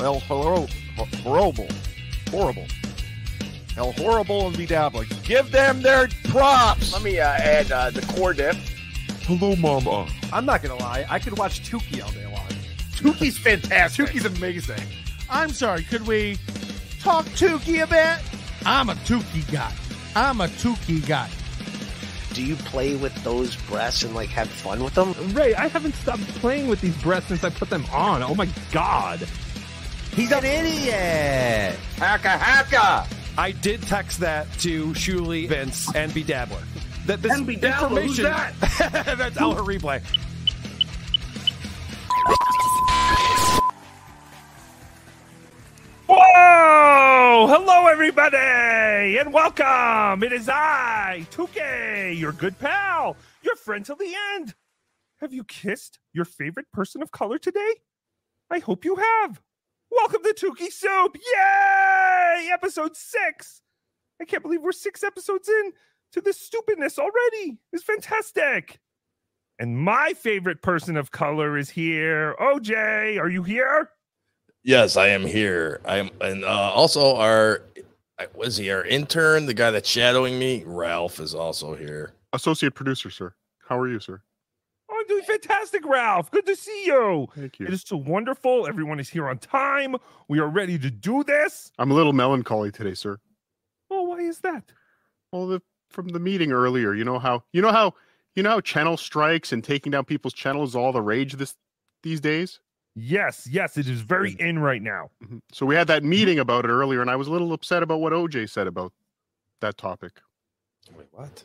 El Horrible. Horrible. Horrible. El Horrible and Bedabbling. Give them their props. Let me uh, add uh, the core dip. Hello, Mama. I'm not gonna lie. I could watch Tookie all day long. Tookie's fantastic. Tookie's amazing. I'm sorry, could we talk Tookie a bit? I'm a Tookie guy. I'm a Tookie guy. Do you play with those breasts and like have fun with them? Ray, I haven't stopped playing with these breasts since I put them on. Oh my god. He's an idiot. Haka haka. I did text that to Shuli, Vince, and Bedabbler. That this And Bedabbler, who's information. that's El Horrible. Whoa! Hello, everybody, and welcome. It is I, Tuke, your good pal, your friend till the end. Have you kissed your favorite person of color today? I hope you have. Welcome to Tookie Soup. Yay! Episode six. I can't believe we're six episodes in to this stupidness already. It's fantastic. And my favorite person of color is here. OJ, are you here? Yes, I am here. I am, and uh, also our was he our intern, the guy that's shadowing me, Ralph, is also here. Associate producer, sir. How are you, sir? Oh, I'm doing fantastic, Ralph. Good to see you. Thank It you. is so wonderful. Everyone is here on time. We are ready to do this. I'm a little melancholy today, sir. Oh, why is that? Well, the, from the meeting earlier, you know how you know how you know how channel strikes and taking down people's channels is all the rage this these days. Yes, yes, it is very Mm. in right now. Mhm. So we had that meeting about it earlier, and I was a little upset about what OJ said about that topic. Wait, what?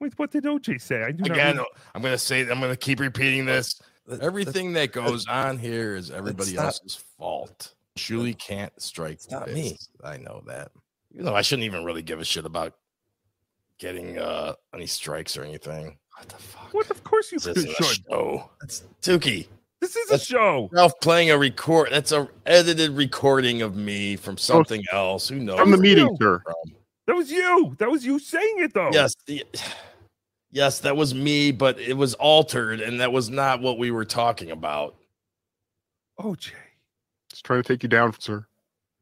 Wait, what did OJ say? I do not Again, remember. I'm gonna say I'm gonna keep repeating this. Everything that goes on here is everybody not- else's fault. Julie can't strike not this. me. I know that. You know, I shouldn't even really give a shit about getting uh any strikes or anything. What the fuck? What? Of course you This should. is a show. That's Tookie. This is a That's- show. Ralph playing a record. That's a edited recording of me from something else. Who knows? From the was meeting, sir. From. That was you. That was you saying it though. Yes, the, yes, that was me, but it was altered, and that was not what we were talking about. OJ. Just trying to take you down, sir.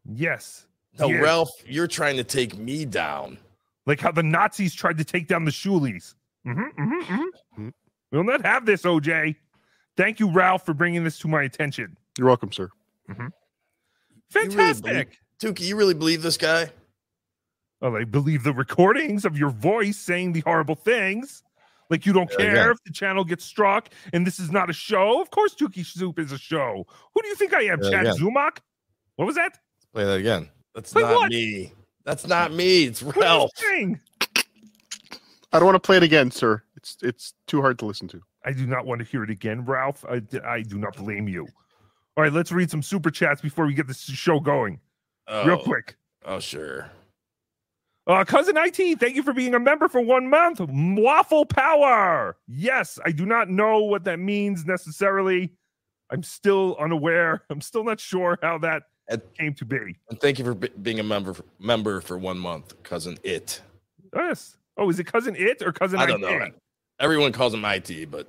Yes. No, Yes. Ralph, you're trying to take me down. Like how the Nazis tried to take down the Shulies. Mm-hmm, mm-hmm, Mhm. We'll not have this, OJ. Thank you, Ralph, for bringing this to my attention. You're welcome, sir. really Fantastic. Tookie, you really believe this guy? Well, I believe the recordings of your voice saying the horrible things. Like you don't Yeah, care yeah. if the channel gets struck and this is not a show. Of course, Tookie Soup is a show. Who do you think I am, Yeah, Chad yeah. Zumock? What was that? Play that again. That's Play not what? me. That's not me. It's What are you Ralph. I don't want to play it again, sir. It's it's too hard to listen to. I do not want to hear it again, Ralph. I, I do not blame you. All right, let's read some super chats before we get this show going. Real Oh, quick. Oh, sure. Uh, Cousin IT, thank you for being a member for one month. Waffle Power. Yes, I do not know what that means necessarily. I'm still unaware. I'm still not sure how that And- came to be. And thank you for be- being a member member for one month, cousin. It. Yes. Oh, is it Cousin It or Cousin I don't IT? know. Everyone calls him IT, but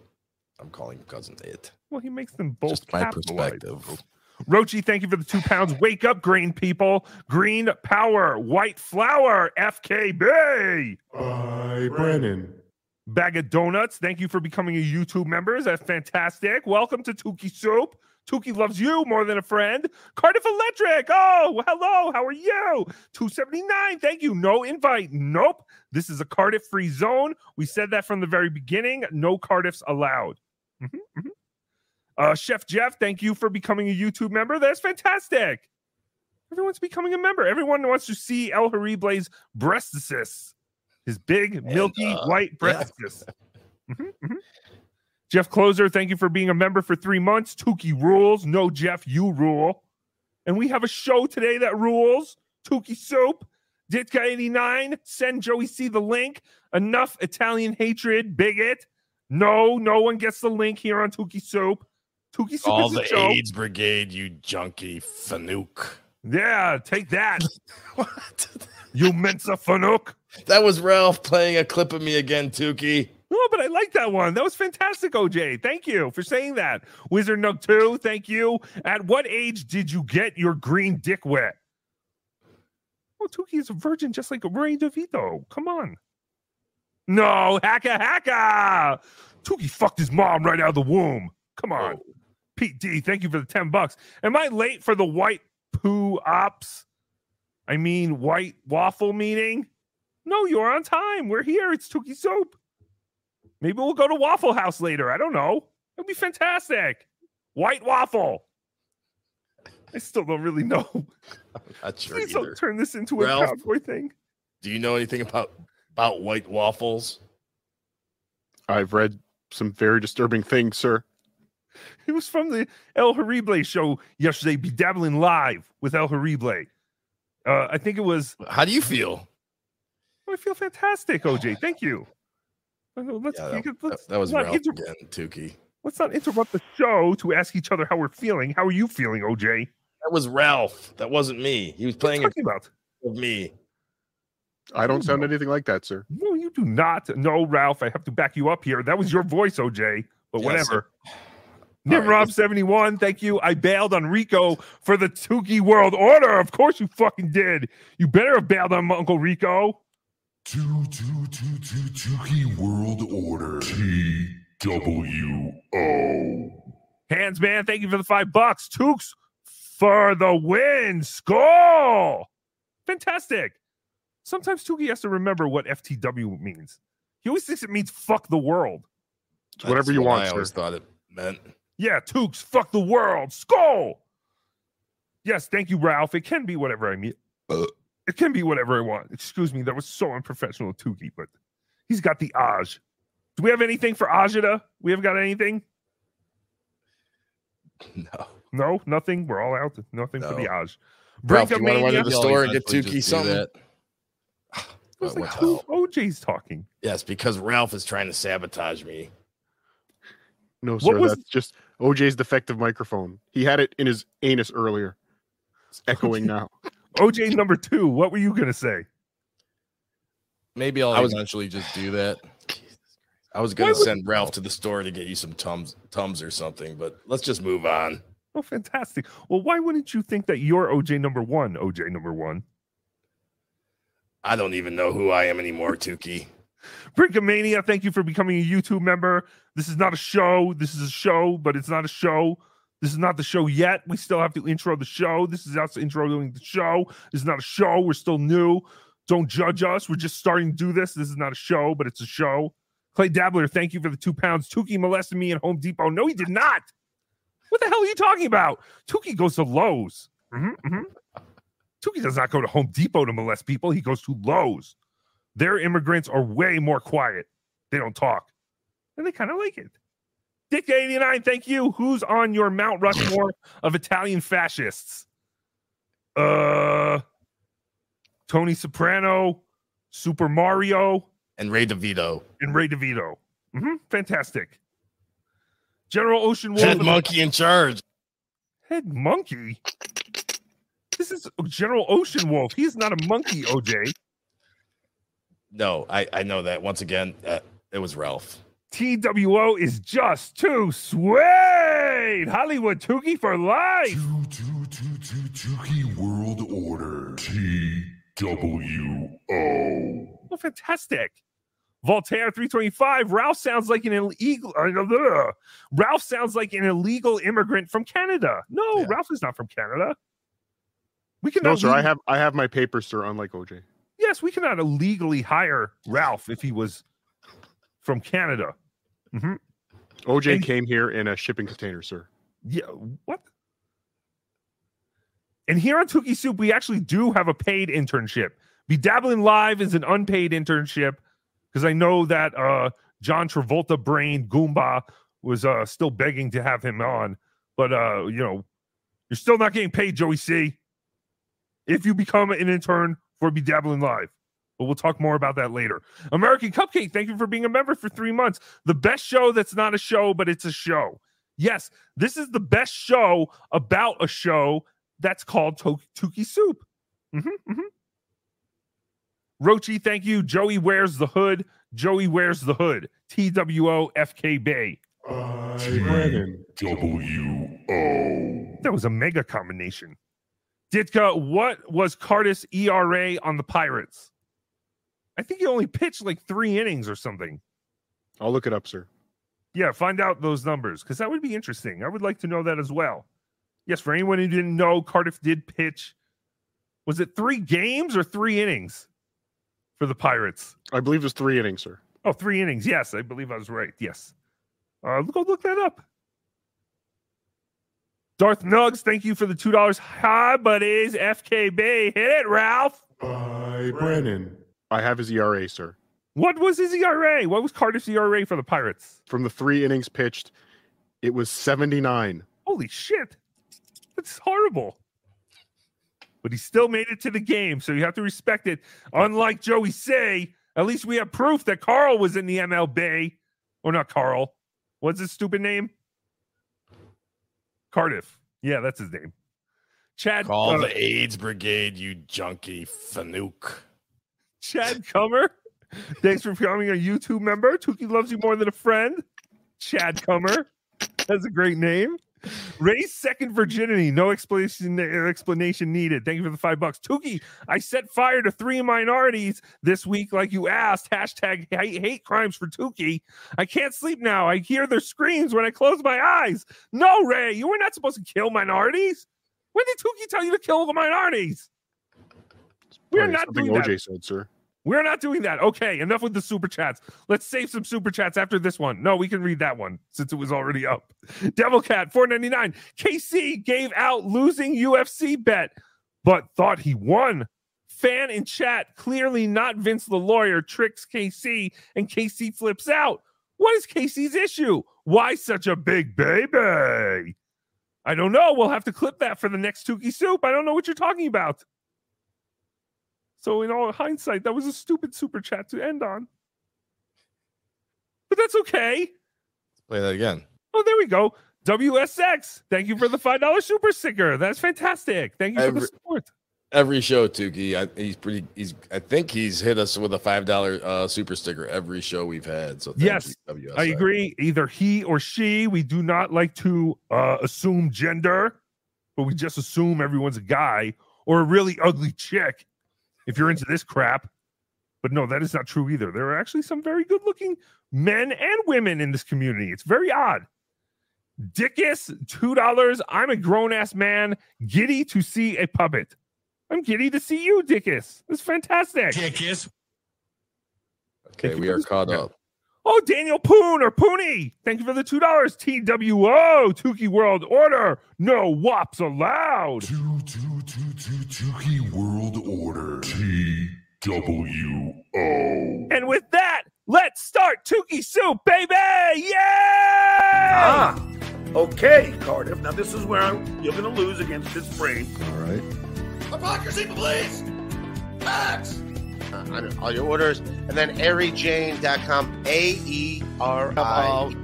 I'm calling him cousin. It. Well, he makes them both Just my capitalized. perspective. Rochi, thank you for the two pounds. Wake up, green people. Green power. White flower. FKB. Hi, Brennan. Bag of donuts. Thank you for becoming a YouTube member. That's fantastic. Welcome to Tookie Soup. Tookie loves you more than a friend. Cardiff Electric. Oh, hello. How are you? 279. Thank you. No invite. Nope. This is a Cardiff free zone. We said that from the very beginning. No Cardiffs allowed. Mhm, mhm. Uh, Chef Jeff, thank you for becoming a YouTube member. That's fantastic. Everyone's becoming a member. Everyone wants to see El Horrible's breastisis, his big, milky, uh, white yeah. breastisis. Mhm, mhm. Jeff Closer, thank you for being a member for three months. Tookie rules. No, Jeff, you rule. And we have a show today that rules. Tookie Soup. Ditka89, send Joey C the link. Enough Italian hatred, bigot. No, no one gets the link here on Tookie Soup. Tookie Soup All is a the show. AIDS brigade, you junkie fanook. Yeah, take that, what? you Mensa Fanuc. That was Ralph playing a clip of me again, Tookie. Oh, Oh, but I like that one. That was fantastic, OJ. Thank you for saying that. Wizard Nook 2, thank you. At what age did you get your green dick wet? Oh, Tookie is a virgin just like Ray DeVito. Come on. No, hacka hacka. Tookie fucked his mom right out of the womb. Come on. Oh. Pete D, thank you for the 10 bucks. Am I late for the white poo ops? I mean, white waffle meeting? No, you're on time. We're here. It's Tookie Soup. Maybe we'll go to Waffle House later. I don't know. It'll be fantastic. White waffle. I still don't really know. Not sure Please either. don't turn this into a Ralph? cowboy thing. Do you know anything about about white waffles? I've read some very disturbing things, sir. It was from the El Horrible show yesterday, Bedabbling Live with El Horrible. Uh, I think it was. How do you feel? I feel fantastic, OJ. Thank you. Let's, Yeah, that, let's- that- that was not Ralph inter- again, Tookie. let's not interrupt the show to ask each other how we're feeling. How are you feeling, OJ? That was Ralph. That wasn't me. He was playing What are you talking about? with me. I don't sound anything like that, sir. No, you do not. No, Ralph, I have to back you up here. That was your voice, OJ. But Yes, whatever. All right, Nimrob seventy one, thank you. I bailed on Rico for the Tookie World Order. Of course you fucking did. You better have bailed on Uncle Rico. Two, two, two, two, Tookie World Order. T W O. Hands man, thank you for the five bucks. Tukes for the win. Skull. Fantastic. Sometimes Tookie has to remember what FTW means. He always thinks it means fuck the world. It's whatever you what want, I sir. always thought it meant. Yeah, Tukes, fuck the world. Skull. Yes, thank you, Ralph. It can be whatever I mean. Uh, it can be whatever I want. Excuse me, that was so unprofessional, of Tookie, but he's got the Aj. Do we have anything for agita? We haven't got anything? No. No, nothing. We're all out. Nothing for the No. Aj. Ralph, you want to run to the store and get eventually Tookie something? that. I was like, what who? OJ's talking. Yes, because Ralph is trying to sabotage me. No, sir. What sir. was- That's just OJ's defective microphone. He had it in his anus earlier. It's echoing now. OJ number two. What were you gonna say? Maybe I'll I was- eventually just do that. I was going Why to would- send Ralph to the store to get you some tums, tums or something, but let's just move on. Oh, fantastic. Well, why wouldn't you think that you're OJ number one? OJ number one. I don't even know who I am anymore, Tookie. Brinkamania, thank you for becoming a YouTube member. This is not a show. This is a show, but it's not a show. This is not the show yet. We still have to intro the show. This is us introing the show. This is not a show. We're still new. Don't judge us. We're just starting to do this. This is not a show, but it's a show. Clay Dabbler, thank you for the two pounds. Tookie molested me at Home Depot. No, he did not. What the hell are you talking about? Tookie goes to Lowe's. Mhm, mhm. Tookie does not go to Home Depot to molest people. He goes to Lowe's. Their immigrants are way more quiet. They don't talk. And they kind of like it. Dick 89, thank you. Who's on your Mount Rushmore of Italian fascists? Uh Tony Soprano, Super Mario, And Ray DeVito. and Ray DeVito. hmm Fantastic. General Ocean Wolf. Head monkey in charge. Head monkey. This is General Ocean Wolf. He's not a monkey, OJ. No, I, I know that. Once again, uh, it was Ralph. TWO is just too sweet. Hollywood Tookie for life. Two, two, two, two, Tookie World Order. T W O. Oh, fantastic. Voltaire 325. Ralph sounds like an illegal. uh, Ralph sounds like an illegal immigrant from Canada. No, Yeah. Ralph is not from Canada. We can. No, cannot. sir. I have I have my papers, sir. Unlike OJ. Yes, we cannot illegally hire Ralph if he was from Canada. hmm OJ And- came here in a shipping container, sir. Yeah, what? And here on Tookie Soup, we actually do have a paid internship. Be Dabbling Live is an unpaid internship because I know that uh, John Travolta brain Goomba was uh, still begging to have him on. But, uh, you know, you're still not getting paid, Joey C. If you become an intern for Be Dabbling Live. But we'll talk more about that later. American Cupcake, thank you for being a member for three months. The best show that's not a show, but it's a show. Yes, this is the best show about a show that's called to- Tookie Soup. Mhm, mhm. Rochi, thank you. Joey wears the hood. Joey wears the hood. T W O F K Bay. T W O. That was a mega combination. Ditka, what was Cardiff's ERA on the Pirates? I think he only pitched like three innings or something. I'll look it up, sir. Yeah, find out those numbers because that would be interesting. I would like to know that as well. Yes, for anyone who didn't know, Cardiff did pitch. Was it three games or three innings for the Pirates? I believe it was three innings, sir. Oh, three innings. Yes, I believe I was right. Yes. Uh, go look that up. Darth Nugs, thank you for the two dollars. Hi, buddies. FK Bay, hit it, Ralph. By Brennan. I have his ERA, sir. What was his ERA? What was Cardiff's ERA for the Pirates? From the three innings pitched, it was 79. Holy shit. That's horrible. But he still made it to the game, so you have to respect it. Unlike Joey C, at least we have proof that Carl was in the MLB. Or not Carl. What's his stupid name? Cardiff. Yeah, that's his name. Chad Call uh, the AIDS Brigade, you junkie fanook. Chad Comer. Thanks for becoming a YouTube member. Tookie loves you more than a friend. Chad Comer. That's a great name. Ray's second virginity. No explanation explanation needed. Thank you for the five bucks. Tookie, I set fire to three minorities this week, like you asked. Hashtag hate, hate crimes for Tookie. I can't sleep now. I hear their screams when I close my eyes. No, Ray, you were not supposed to kill minorities. When did Tookie tell you to kill the minorities? We're Probably not doing OJ that. said, sir. We're not doing that. Okay, enough with the super chats. Let's save some super chats after this one. No, we can read that one since it was already up. Devil Cat 499. KC gave out losing UFC bet, but thought he won. Fan in chat, clearly not Vince the lawyer, tricks KC and KC flips out. What is KC's issue? Why such a big baby? I don't know. We'll have to clip that for the next Tookie Soup. I don't know what you're talking about. So, in all hindsight, that was a stupid super chat to end on. But that's okay. Let's play that again. Oh, there we go. WSX. Thank you for the five dollar super sticker. That's fantastic. Thank you for the Every- support. Every show, Tookie, I, he's pretty. He's. I think he's hit us with a five dollar uh, super sticker every show we've had. So thank Yes, you. I agree. Either he or she. We do not like to uh, assume gender, but we just assume everyone's a guy or a really ugly chick. If you're into this crap, but no, that is not true either. There are actually some very good-looking men and women in this community. It's very odd. Dickus, two dollars. I'm a grown-ass man, giddy to see a puppet. I'm giddy to see you, Dickus. That's fantastic. Okay, Thank we are caught super up. Oh, Daniel Poon or Pooney. Thank you for the two dollars. TWO, Tookie World Order. No wops allowed. Two, two, two, two, Tookie World Order. T W O. And with that, let's start Tookie Soup, baby! Yay! Ah, okay, Cardiff. Now this is where I'm, you're going to lose against this brain. All right. Hypocrisy, please! Facts! On all your orders. And then aerijane.com, A E R I.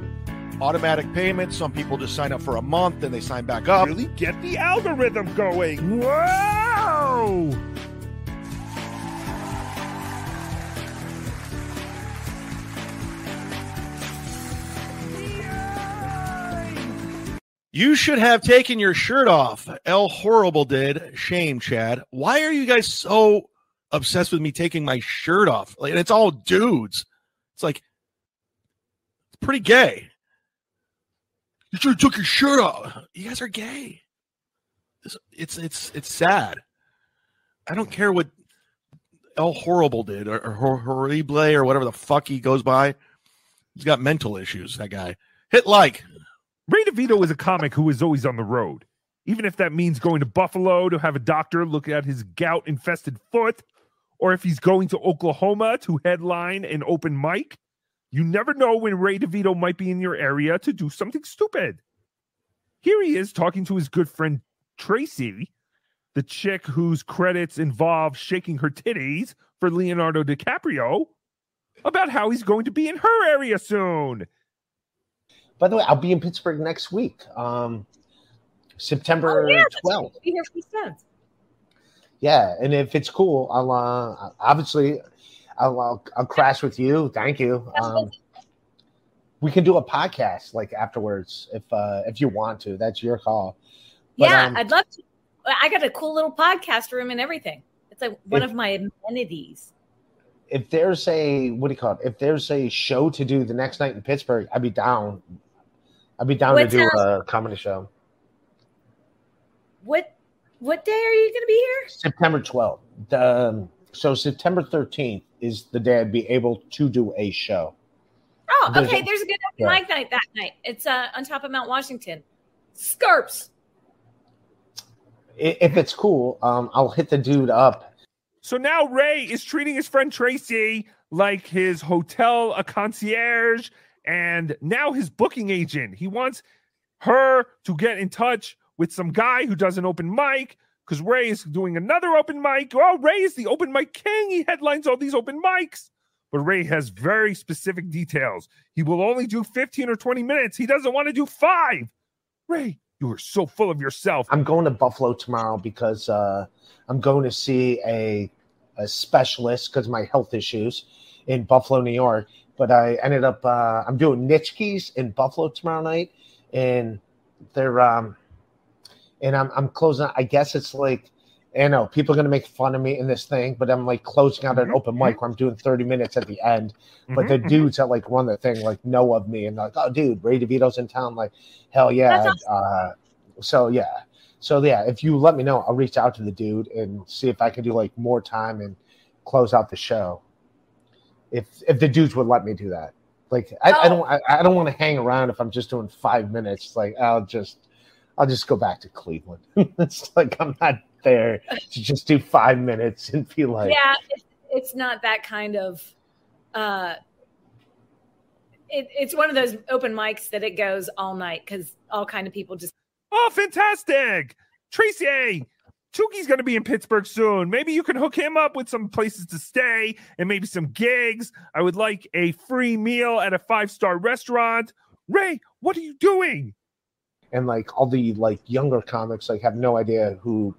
Automatic payments. Some people just sign up for a month and they sign back up. Really get the algorithm going. Whoa! You should have taken your shirt off. El Horrible did. Shame, Chad. Why are you guys so obsessed with me taking my shirt off? Like, and it's all dudes. It's like it's pretty gay. You should have took your shirt off. You guys are gay. It's it's it's, it's sad. I don't care what El Horrible did or, or Horrible or whatever the fuck he goes by. He's got mental issues. That guy. Hit like. Ray DeVito is a comic who is always on the road, even if that means going to Buffalo to have a doctor look at his gout infested foot, or if he's going to Oklahoma to headline an open mic. You never know when Ray DeVito might be in your area to do something stupid. Here he is talking to his good friend Tracy, the chick whose credits involve shaking her titties for Leonardo DiCaprio, about how he's going to be in her area soon. By the way, I'll be in Pittsburgh next week, um, September Oh, yeah, 12th. Be here for the sense. Yeah, and if it's cool, I'll uh, obviously I'll, I'll I'll crash with you. Thank you. Um, we can do a podcast like afterwards if uh, if you want to. That's your call. But, yeah, um, I'd love to. I got a cool little podcast room and everything. It's like one If- of my amenities. if there's a what do you call it? If there's a show to do the next night in Pittsburgh, I'd be down. I'd be down What to do town? a comedy show. What what day are you going to be here? September 12th. The, um, so September 13th is the day I'd be able to do a show. Oh, There's okay. a- There's a good open yeah. mic night that night. It's uh, on top of Mount Washington. Scarps. If it's cool, um, I'll hit the dude up. So now Ray is treating his friend Tracy like his hotel a concierge and now his booking agent. He wants her to get in touch with some guy who does an open mic because Ray is doing another open mic. Oh, Ray is the open mic king. He headlines all these open mics. But Ray has very specific details. He will only do 15 or 20 minutes. He doesn't want to do five. Ray, you are so full of yourself. I'm going to Buffalo tomorrow because uh, I'm going to see a, a specialist because of my health issues in Buffalo, New York. But I ended up uh, I'm doing Nietzsche's in Buffalo tomorrow night, and they're um, and I'm I'm closing. I guess it's like. I know people are gonna make fun of me in this thing, but I'm like closing out an open mic where I'm doing 30 minutes at the end. But the Mhm, mhm. dudes that like run the thing like know of me and like, oh dude, Ray DeVito's in town. Like, hell yeah. That's Uh, so yeah. So yeah, if you let me know, I'll reach out to the dude and see if I can do like more time and close out the show. If if the dudes would let me do that. Like I, I don't I, I don't want to hang around if I'm just doing five minutes. Like I'll just I'll just go back to Cleveland. it's like I'm not there to just do five minutes and be like yeah, it's not that kind of. uh it, It's one of those open mics that it goes all night because all kind of people just. Oh, fantastic. Tracy, Tookie's going to be in Pittsburgh soon. Maybe you can hook him up with some places to stay and maybe some gigs. I would like a free meal at a five star restaurant. Ray, what are you doing? And like all the like younger comics like have no idea who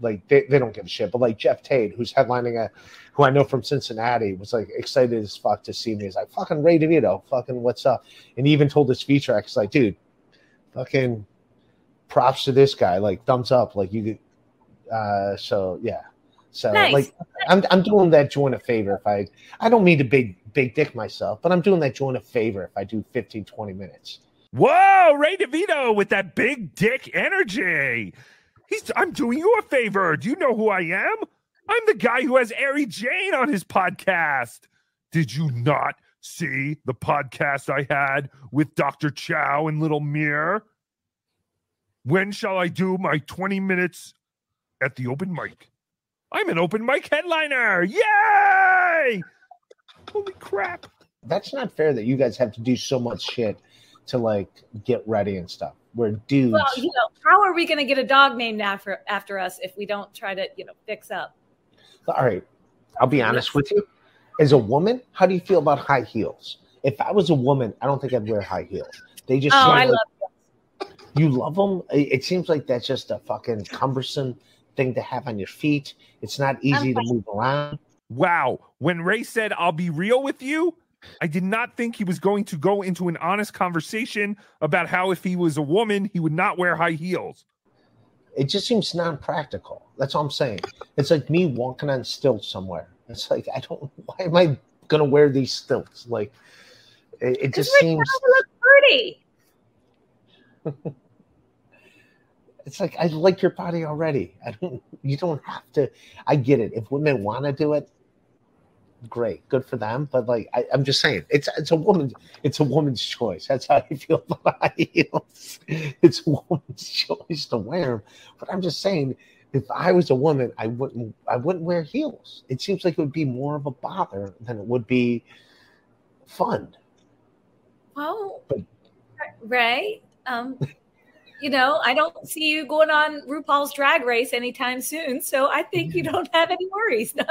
like they, they don't give a shit but like jeff tate who's headlining a who i know from cincinnati was like excited as fuck to see me. He's like fucking ray devito fucking what's up? And he even told his feature acts like dude fucking props to this guy like thumbs up like you could uh so yeah. So Nice. like I'm, I'm doing that joint a favor if i i don't mean to big big dick myself but i'm doing that joint a favor if i do 15 20 minutes Whoa, Ray DeVito with that big dick energy. He's I'm doing you a favor. Do you know who I am? I'm the guy who has Ari Jane on his podcast. Did you not see the podcast I had with Dr. Chow and Little Mir? When shall I do my 20 minutes at the open mic? I'm an open mic headliner. Yay! Holy crap. that's not fair that you guys have to do so much shit to like get ready and stuff. Where dudes, Well, you know, how are we going to get a dog named after after us if we don't try to, you know, fix up? all right, I'll be honest with you. As a woman, how do you feel about high heels? If I was a woman, I don't think I'd wear high heels. They just Oh, I like- love. you love them. It it seems like that's just a fucking cumbersome thing to have on your feet. It's not easy to move around. Wow. When Ray said, I'll be real with you, I did not think he was going to go into an honest conversation about how if he was a woman, he would not wear high heels. It just seems non-practical. That's all I'm saying. It's like me walking on stilts somewhere. It's like I don't. Why am I gonna wear these stilts? Like it, it just seems. look pretty. It's like I like your body already. I don't. You don't have to. I get it. If women want to do it, great, good for them. But like, I, I'm just saying, it's it's a woman. It's a woman's choice. That's how I feel about high heels. It's a woman's choice to wear them. But I'm just saying, if I was a woman, I wouldn't. I wouldn't wear heels. It seems like it would be more of a bother than it would be fun. Well, Ray, um, you know, I don't see you going on RuPaul's Drag Race anytime soon, so I think you don't have any worries.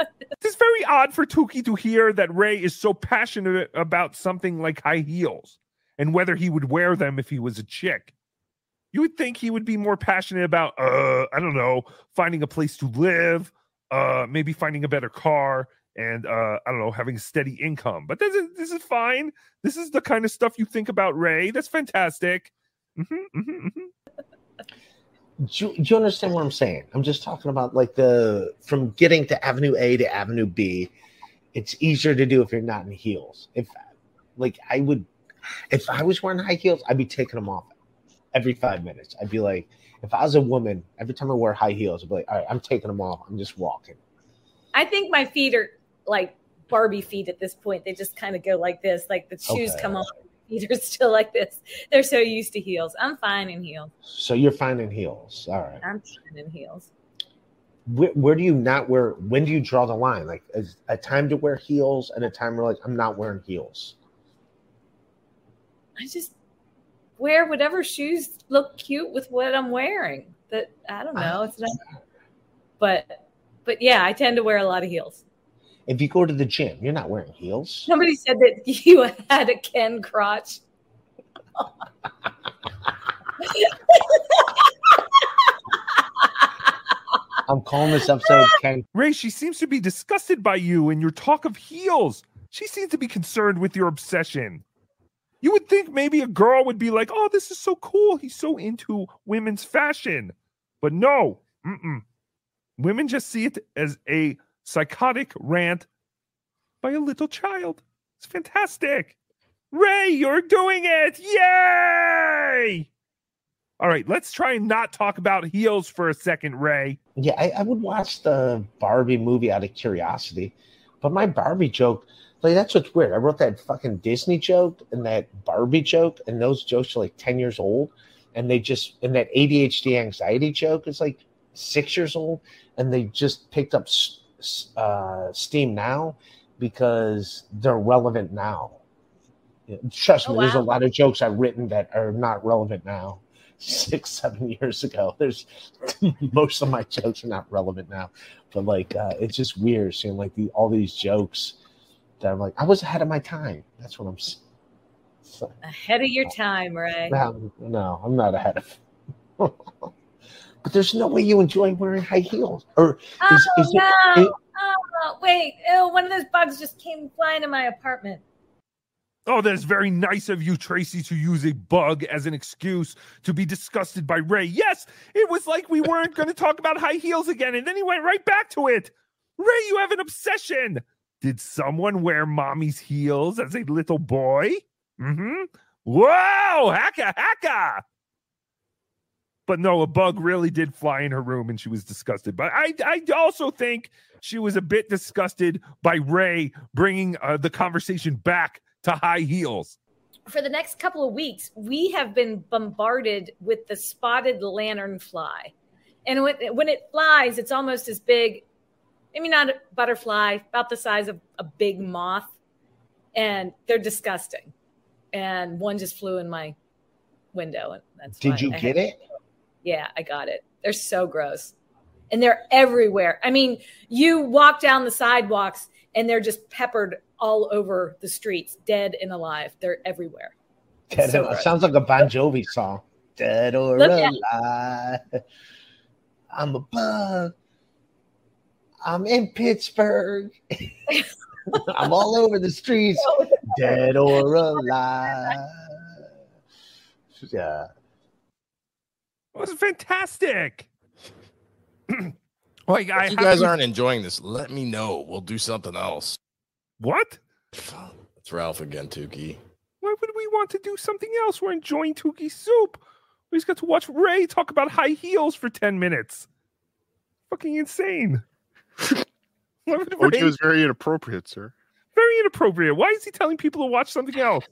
It's very odd for Tookie to hear that Ray is so passionate about something like high heels and whether he would wear them if he was a chick. You would think he would be more passionate about, uh, I don't know, finding a place to live, uh, maybe finding a better car, and uh, I don't know, having a steady income. But this is this is fine. This is the kind of stuff you think about Ray. That's fantastic. hmm hmm Do you, do you understand what I'm saying? I'm just talking about like the from getting to Avenue A to Avenue B. It's easier to do if you're not in heels. If like I would, if I was wearing high heels, I'd be taking them off every five minutes. I'd be like, if I was a woman, every time I wear high heels, I'd be like, all right, I'm taking them off. I'm just walking. I think my feet are like Barbie feet at this point. They just kind of go like this, like the shoes Okay. come off. Feet are still like this. They're so used to heels. I'm fine in heels. So you're fine in heels. All right. I'm fine in heels. Where, where do you not wear? When do you draw the line? Like is a time to wear heels and a time where like I'm not wearing heels. I just wear whatever shoes look cute with what I'm wearing. That I don't ah. know. It's not, but but yeah, I tend to wear a lot of heels. If you go to the gym, you're not wearing heels. Somebody said that you had a Ken crotch. I'm calling this episode Ken. Ray, she seems to be disgusted by you and your talk of heels. She seems to be concerned with your obsession. You would think maybe a girl would be like, "Oh, this is so cool. He's so into women's fashion," but no. Mm-mm. Women just see it as a psychotic rant by a little child. It's fantastic. Ray, you're doing it! Yay! All right, let's try and not talk about heels for a second, Ray. Yeah, I, I would watch the Barbie movie out of curiosity, but my Barbie joke, like that's what's weird. I wrote that fucking Disney joke and that Barbie joke, and those jokes are like ten years old, and they just and that ADHD anxiety joke is like six years old, and they just picked up uh, steam now because they're relevant now. Trust Oh, me, there's a lot of jokes I've written that are not relevant now. Six, seven years ago. There's most of my jokes are not relevant now, but like uh, it's just weird seeing like the all these jokes that I'm like I was ahead of my time. That's what I'm. So, Ahead of your time, right? no, no, I'm not ahead of. but there's no way you enjoy wearing high heels, or Oh is, is no! it, it- oh wait! Ew, one of those bugs just came flying in my apartment. Oh, that is very nice of you, Tracy, to use a bug as an excuse to be disgusted by Ray. Yes, it was like we weren't going to talk about high heels again, and then he went right back to it. Ray, you have an obsession. Did someone wear mommy's heels as a little boy? Mm-hmm. Whoa, hacka, hacka. But no, a bug really did fly in her room and she was disgusted. But I, I also think she was a bit disgusted by Ray bringing uh, the conversation back to high heels. For the next couple of weeks, we have been bombarded with the spotted lanternfly, and when, when it flies, it's almost as big. Maybe not a butterfly, about the size of a big moth, and they're disgusting. And one just flew in my window, and that's did why you I get had- it? Yeah, I got it. They're so gross. And they're everywhere. I mean, you walk down the sidewalks and they're just peppered all over the streets, dead and alive. They're everywhere. Dead so sounds like a Bon Jovi song. Dead or Look alive. I'm a bug. I'm in Pittsburgh. I'm all over the streets. Dead or alive. Yeah. It was fantastic. like I If you guys aren't enjoying this, let me know. We'll do something else. What? It's Ralph again, Tookie. Why would we want to do something else? We're enjoying Tookie soup. We just got to watch Ray talk about high heels for 10 minutes. Fucking insane. Why would oh, OJ Ray- was very inappropriate, sir. very inappropriate. Why is he telling people to watch something else?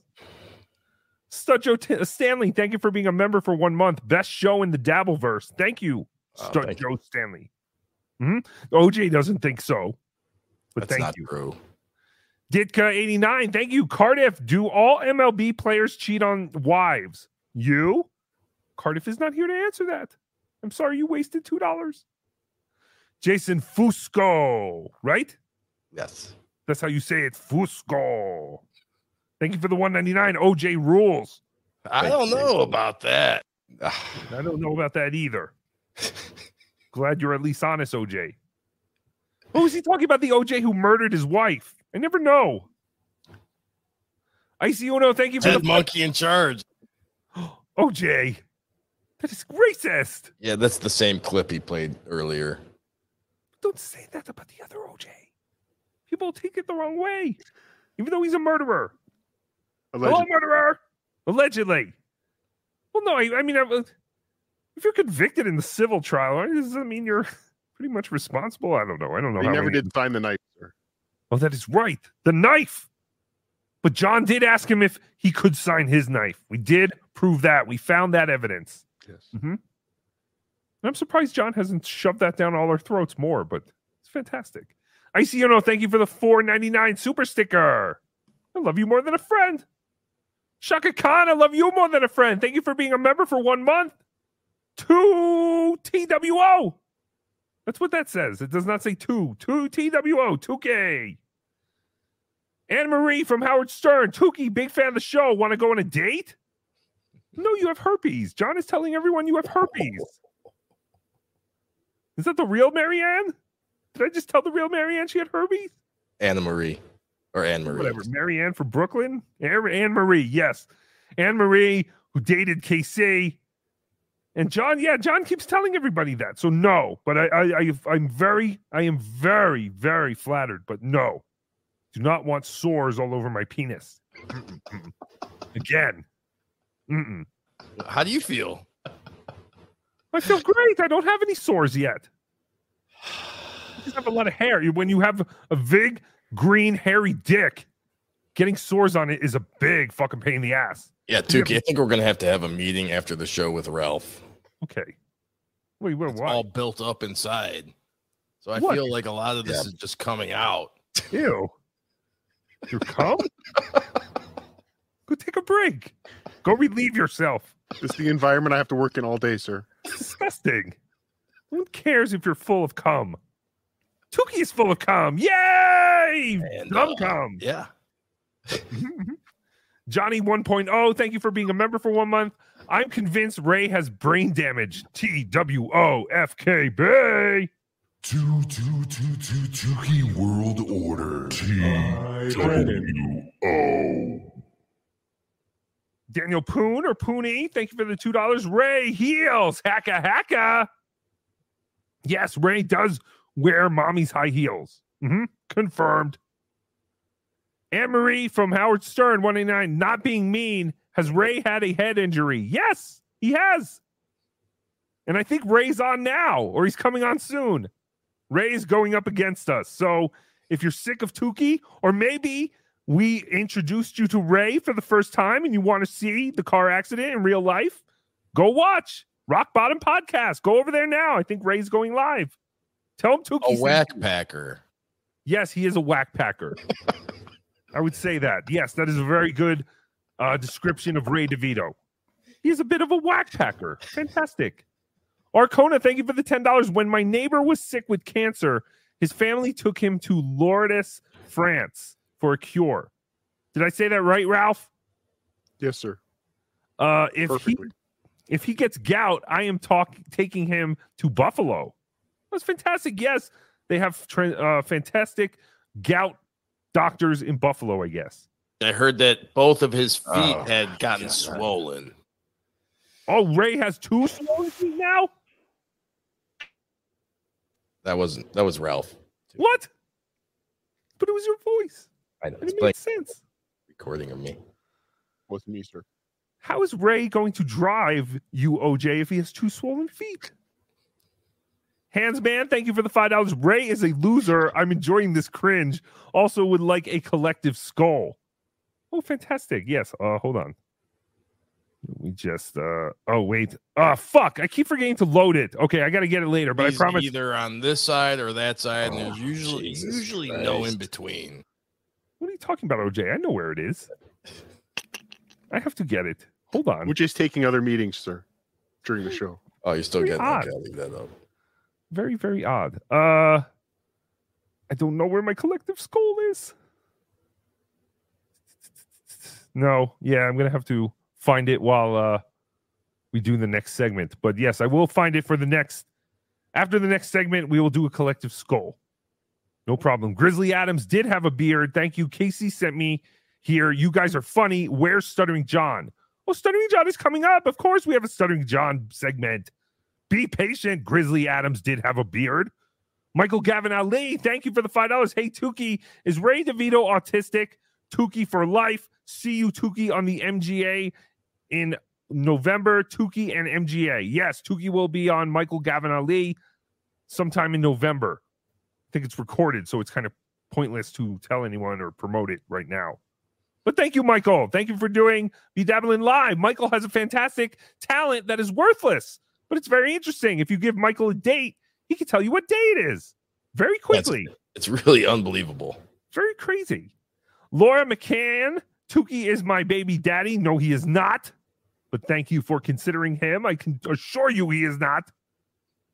Stud Joe Stanley, thank you for being a member for one month. Best show in the Dabbleverse. Thank you, Oh, thank Joe Stanley. Mhm. OJ doesn't think so, but That's thank not you. true. Ditka89, thank you. Cardiff, do all MLB players cheat on wives? You? Cardiff is not here to answer that. I'm sorry you wasted $2. Jason Fusco, right? Yes. That's how you say it. Fusco. Thank you for the 199. OJ rules. I don't know about that. I don't know about that either. Glad you're at least honest, OJ. Who is he talking about? The OJ who murdered his wife? I never know. Icy Uno, thank you for Ted the Monkey in charge. OJ. That is racist. Yeah, that's the same clip he played earlier. Don't say that about the other OJ. People take it the wrong way, even though he's a murderer. Hello, Allegedly. murderer. Allegedly. Well, no, I, I mean, I- if you're convicted in the civil trial, does that mean you're pretty much responsible? I don't know. I don't know. He never many- did sign the knife, sir. Oh, that is right. The knife. But John did ask him if he could sign his knife. We did prove that. We found that evidence. Yes. hmm I'm surprised John hasn't shoved that down all our throats more, but it's fantastic. ICNO, thank you for the 4.99 super sticker. I love you more than a friend. Shaka Khan, I love you more than a friend. Thank you for being a member for one month. Two TWO. That's what that says. It does not say two. Two TWO. 2K. Anne Marie from Howard Stern. Tookie, big fan of the show. Want to go on a date? No, you have herpes. John is telling everyone you have herpes. Is that the real Marianne? Did I just tell the real Marianne she had herpes? Anna Marie or Anne Marie. Whatever. Marianne from Brooklyn. Anne Anne Marie, yes. Anne Marie, who dated KC. And John, yeah, John keeps telling everybody that. So no, but I, I, I I'm very, I am very, very flattered. But no, do not want sores all over my penis. Again. Mm-mm. How do you feel? I feel great. I don't have any sores yet. I just have a lot of hair. When you have a big, green, hairy dick, getting sores on it is a big fucking pain in the ass. Yeah, Tookie, I think we're gonna have to have a meeting after the show with Ralph. Okay. Wait, wait, why? all built up inside. So I What? feel like a lot of this Yeah. is just coming out. Ew. You come? Go take a break. Go relieve yourself. This is the environment I have to work in all day, sir. Disgusting. Who cares if you're full of cum? Tookie is full of cum. Yay! And, Cum uh. Yeah. Johnny 1.0, thank you for being a member for one month. I'm convinced Ray has brain damage. T W O F K B. Two, two, two, two, Tookie World Order. T W O. Daniel Poon or Pooney, thank you for the $2. Ray Heels, hacka hacka. Yes, Ray does wear mommy's high heels. Mhm, Confirmed. Anne Marie from Howard Stern, 189, not being mean. Has Ray had a head injury? Yes, he has. And I think Ray's on now, or he's coming on soon. Ray's going up against us. So if you're sick of Tookie, or maybe we introduced you to Ray for the first time and you want to see the car accident in real life, go watch Rock Bottom Podcast. Go over there now. I think Ray's going live. Tell him Tookie. A Wack Packer. Yes, he is a Wack Packer. I would say that. Yes, that is a very good uh, description of Ray DeVito. He is a bit of a Wack Packer. Fantastic. Arcona, thank you for the $10. When my neighbor was sick with cancer, his family took him to Lourdes, France for a cure. Did I say that right, Ralph? Yes, sir. Uh, if Perfectly. he if he gets gout, I am talk taking him to Buffalo. That's fantastic. Yes, they have tra- uh, fantastic gout doctors in Buffalo. I guess. I heard that both of his feet Oh, had gotten swollen. Oh, Ray has two swollen feet now. That wasn't that was Ralph. What? But it was your voice. I know it playing makes sense. recording of me. Wasn't me, sir. How is Ray going to drive you, OJ, if he has two swollen feet? Hands man, thank you for the five dollars. Ray is a loser. I'm enjoying this cringe. Also, would like a collective skull. Oh, fantastic! Yes. Uh, hold on. We just. uh Oh wait. Uh fuck! I keep forgetting to load it. Okay, I got to get it later. But He's I promise. either on this side or that side, and there's Oh, usually Jesus usually no in between. What are you talking about, OJ? I know where it is. I have to get it. Hold on. We're just taking other meetings, sir, during the show. Oh, you're still Very getting odd. okay, leave that up. Very very odd uh i don't know where my collective skull is no yeah i'm gonna have to find it while uh we do the next segment. But yes, I will find it for the next. After the next segment, we will do a collective skull. No problem. Grizzly Adams did have a beard. Thank you. Casey sent me here. You guys are funny. Where's Stuttering John? Well, Stuttering John is coming up. Of course, we have a Stuttering John segment. Be patient. Grizzly Adams did have a beard. Michael Gavin Ali, thank you for the five dollars. Hey Tookie, is Ray DeVito autistic? Tookie for life. See you, Tookie on the MGA in November. Tookie and MGA. Yes, Tookie will be on Michael Gavin Ali sometime in November. I think it's recorded, so it's kind of pointless to tell anyone or promote it right now. But thank you, Michael. Thank you for doing Be Dabbling Live. Michael has a fantastic talent that is worthless, but it's very interesting. If you give Michael a date, he can tell you what day it is very quickly. It's really unbelievable. Very crazy. Laura McCann, Tookie is my baby daddy. No, he is not. But thank you for considering him. I can assure you he is not.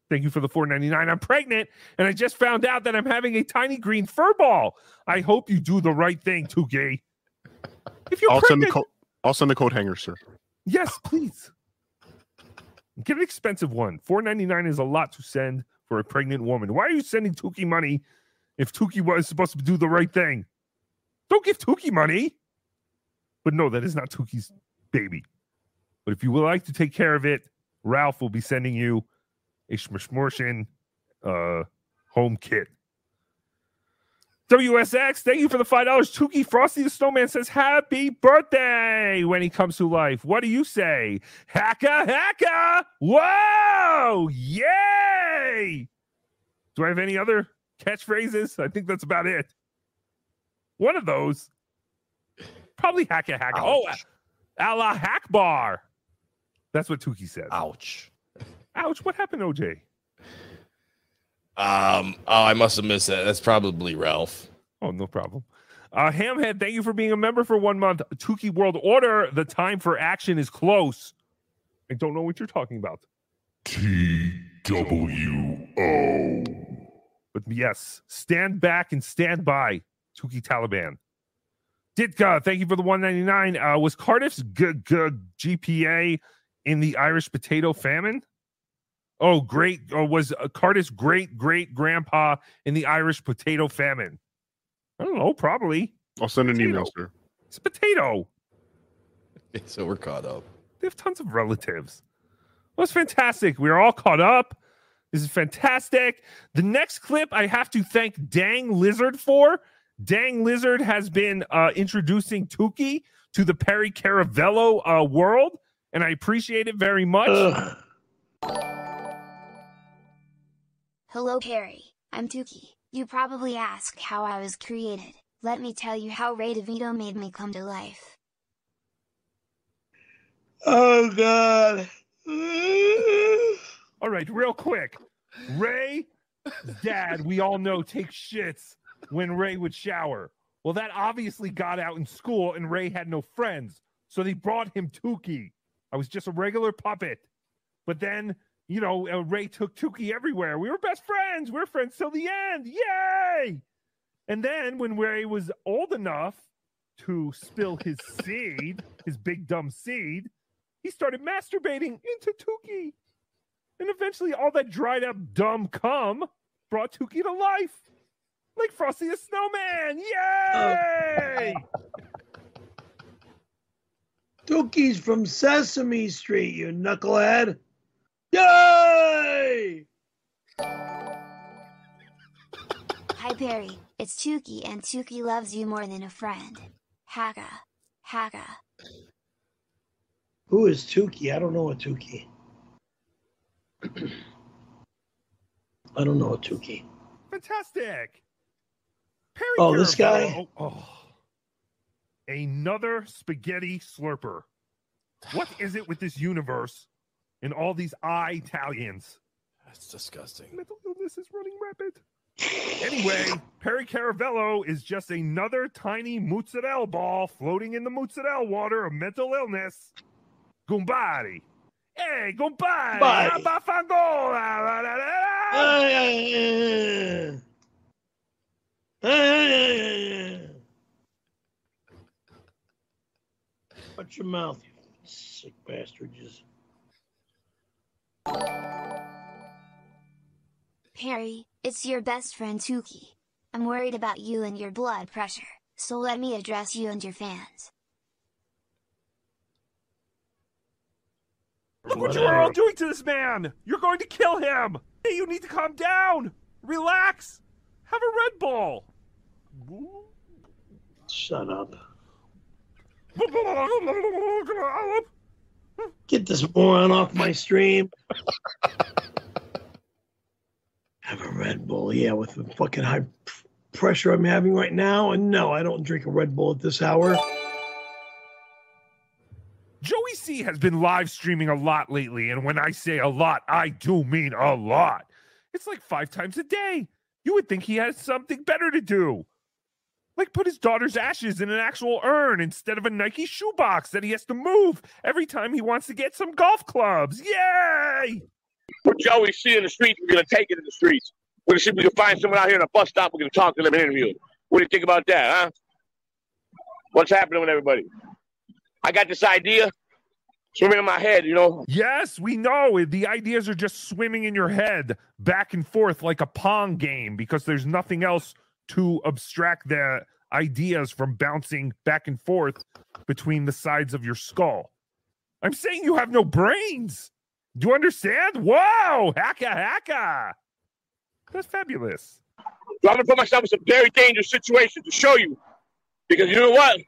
Thank you for the 499. I'm pregnant and I just found out that I'm having a tiny green fur ball. I hope you do the right thing, Tookie. If you're I'll send the pregnant, coat. I'll send the coat hanger, sir. yes, please. Get an expensive one. 499 is a lot to send for a pregnant woman. Why are you sending Tookie money if Tookie was supposed to do the right thing? Don't give Tookie money. But no, that is not Tookie's baby. But if you would like to take care of it, Ralph will be sending you a Schmishmorshin uh home kit. WSX, thank you for the five dollars. Tookie Frosty the Snowman says happy birthday when he comes to life. What do you say? Hacka hacka! Whoa! Yay! Do I have any other catchphrases? I think that's about it. One of those. Probably hacka hacka. Oh, Allah Hackbar. That's what Tookie said. Ouch. Ouch. What happened, OJ? Um, oh, I must have missed that. That's probably Ralph. Oh, no problem. Uh, Hamhead, thank you for being a member for one month. Tookie World Order, the time for action is close. I don't know what you're talking about. T W O. But yes, stand back and stand by, Tookie Taliban. Ditka, thank you for the 199. Uh, was Cardiff's g- g- GPA in the Irish potato famine? Oh, great. Or was uh, Cardiff's great great grandpa in the Irish potato famine? I don't know, probably. I'll send an email, Potato. sir. It's a potato. So we're caught up. They have tons of relatives. Well, it's fantastic. We're all caught up. This is fantastic. The next clip I have to thank Dang Lizard for. Dang Lizard has been uh, introducing Tookie to the Perry Caravello uh, world, and I appreciate it very much. Hello, Perry. I'm Tookie. You probably asked how I was created. Let me tell you how Ray DeVito made me come to life. Oh God. All right, real quick. Ray, dad, we all know takes shits when Ray would shower. Well, that obviously got out in school, and Ray had no friends, so they brought him Tookie. I was just a regular puppet, but then you know uh, Ray took Tookie everywhere. We were best friends. We are friends till the end. Yay! And then when Ray was old enough to spill his seed, his big dumb seed, he started masturbating into Tookie. And eventually, all that dried up dumb cum brought Tookie to life. Like Frosty the Snowman. Yay! Dookie's from Sesame Street, you knucklehead. Yay! Hi, Perry. It's Tookie, and Tookie loves you more than a friend. Haga. Haga. Who is Tookie? I don't know a Tookie. I don't know a Tookie. Fantastic. Perry Oh, this guy? Caravello- Oh, Another spaghetti slurper. What is it with this universe and all these I Italians? That's disgusting. Mental illness is running rapid. Anyway, Perry Caravello is just another tiny mozzarella ball floating in the mozzarella water of mental illness. Gumbari. Hey, Gumbari. La. Watch your mouth, you sick bastard. Just Harry, it's your best friend Tookie. I'm worried about you and your blood pressure, so let me address you and your fans. Look what you are all doing to this man! You're going to kill him! Hey, you need to calm down! Relax! Have a Red Bull! Shut up. Get this moron off my stream. Have a Red Bull, yeah, with the fucking high pressure I'm having right now. And no, I don't drink a Red Bull at this hour. Joey C has been live streaming a lot lately, and when I say a lot, I do mean a lot. It's like five times a day. You would think he has something better to do. Like put his daughter's ashes in an actual urn instead of a Nike shoebox that he has to move every time he wants to get some golf clubs. Yay! Put Joey C in the streets. We're gonna take it in the streets. We're gonna see if we can find someone out here in a bus stop. We're gonna talk to them and interview them. What do you think about that, huh? What's happening with everybody? I got this idea swimming in my head, you know. Yes, we know. The ideas are just swimming in your head back and forth like a Pong game because there's nothing else to abstract the ideas from bouncing back and forth between the sides of your skull. I'm saying you have no brains. Do you understand? Whoa, hacka hacka. That's fabulous. I'm gonna put myself in some very dangerous situation to show you. Because you know what?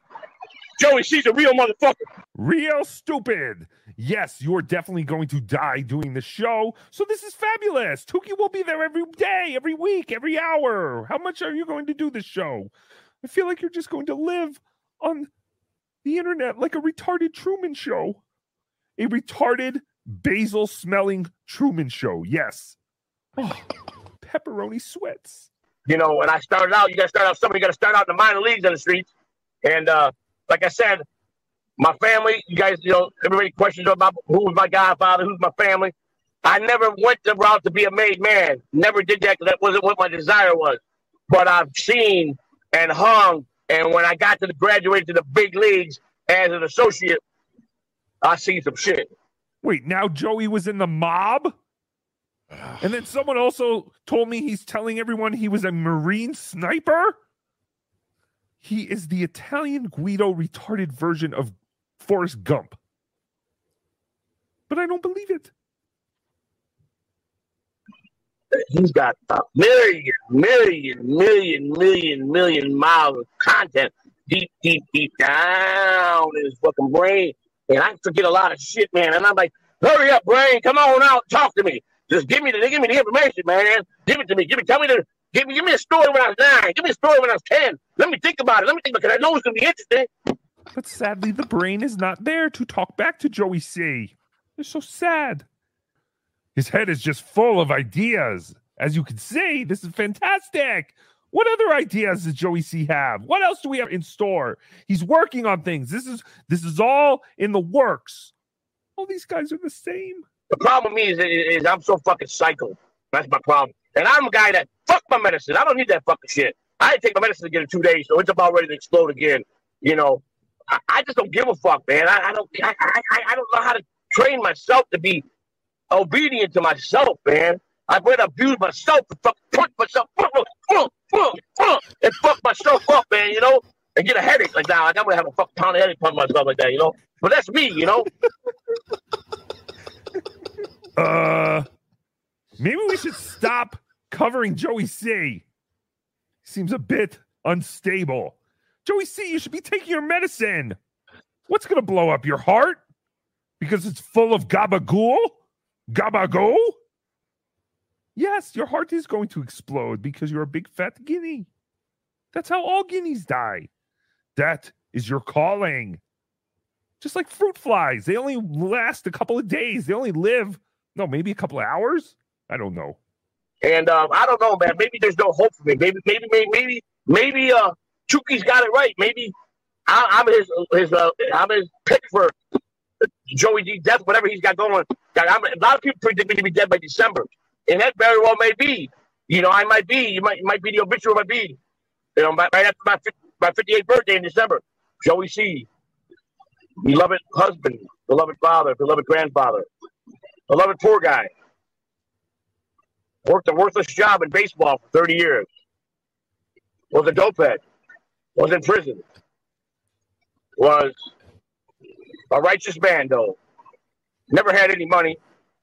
Joey C's a real motherfucker. Real stupid. Yes, you're definitely going to die doing the show. So this is fabulous. Tookie will be there every day, every week, every hour. How much are you going to do this show? I feel like you're just going to live on the internet like a retarded Truman show. A retarded basil smelling Truman show. Yes. Oh, pepperoni sweats. You know, when I started out, you gotta start out somebody gotta start out in the minor leagues on the streets. And uh like I said, my family, you guys, you know, everybody questions about who was my godfather, who's my family. I never went the route to be a made man. Never did that because that wasn't what my desire was. But I've seen and hung, and when I got to the graduate to the big leagues as an associate, I seen some shit. Wait, now Joey was in the mob? And then someone also told me he's telling everyone he was a Marine sniper? He is the Italian Guido retarded version of Forrest Gump. But I don't believe it. He's got a million, million, million, million, million miles of content deep, deep, deep down in his fucking brain. And I forget a lot of shit, man. And I'm like, hurry up, brain. Come on out. Talk to me. Just give me the give me the information, man. Give it to me. Give me tell me the give me give me a story when I was nine. Give me a story when I was ten. Let me think about it. Let me think about it. 'cause I know it's gonna be interesting. But sadly, the brain is not there to talk back to Joey C. It's so sad. His head is just full of ideas. As you can see, this is fantastic. What other ideas does Joey C have? What else do we have in store? He's working on things. This is this is all in the works. All these guys are the same. The problem is, is, I'm so fucking psycho. That's my problem. And I'm a guy that fuck my medicine. I don't need that fucking shit. I didn't take my medicine again in two days, so it's about ready to explode again. You know, I, I just don't give a fuck, man. I, I don't. I, I, I don't know how to train myself to be obedient to myself, man. I've been abused myself and fuck myself and fuck myself up, man. You know, and get a headache like that. Like I'm gonna have a fucking pound of headache punch myself like that. You know, but that's me. You know. Uh, maybe we should stop covering Joey C. Seems a bit unstable. Joey C, you should be taking your medicine. What's going to blow up your heart? Because it's full of gabagool? Gabagool? Yes, your heart is going to explode because you're a big fat guinea. That's how all guineas die. That is your calling. Just like fruit flies, they only last a couple of days. They only live, no, maybe a couple of hours. I don't know. And um, I don't know, man. Maybe there's no hope for me. Maybe, maybe, maybe, maybe, maybe uh, Chuki's got it right. Maybe I, I'm his, his, uh, I'm his pick for Joey D death, whatever he's got going. I'm, a lot of people predict me to be dead by December, and that very well may be. You know, I might be. You might, might be the obituary might be. You know, right after my my 58th birthday in December. Joey C, beloved husband, beloved father, beloved grandfather. Beloved poor guy. Worked a worthless job in baseball for 30 years. Was a dope head. Was in prison. Was a righteous man, though. Never had any money.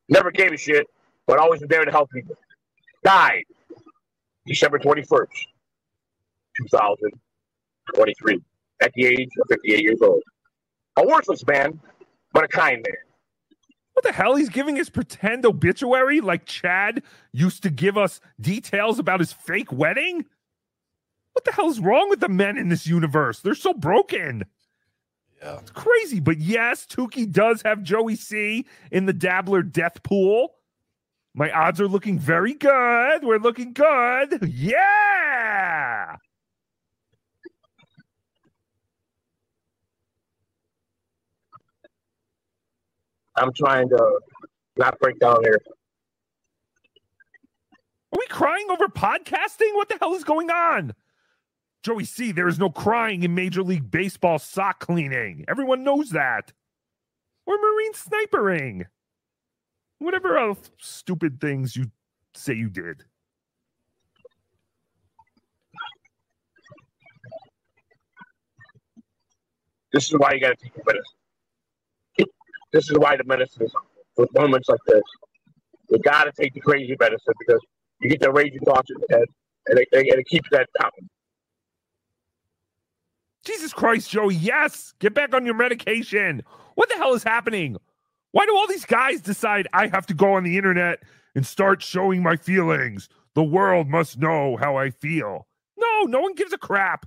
Never gave a shit, but always was there to help people. Died December 21st, 2023, at the age of 58 years old. A worthless man, but a kind man. What the hell? He's giving his pretend obituary like Chad used to give us details about his fake wedding? What the hell's wrong with the men in this universe? They're so broken. Yeah. It's crazy. But yes, Tookie does have Joey C in the Dabbler death pool. My odds are looking very good. We're looking good. Yeah. I'm trying to not break down here. Are we crying over podcasting? What the hell is going on? Joey C, there is no crying in Major League Baseball sock cleaning. Everyone knows that. Or marine snipering. Whatever else stupid things you say you did. This is why you got to take medicine. This is why the medicine is for moments like this. You got to take the crazy medicine because you get the raging thoughts in your head, and it, and it keeps that down. Jesus Christ, Joey, yes, get back on your medication. What the hell is happening? Why do all these guys decide I have to go on the internet and start showing my feelings? The world must know how I feel. No, no one gives a crap.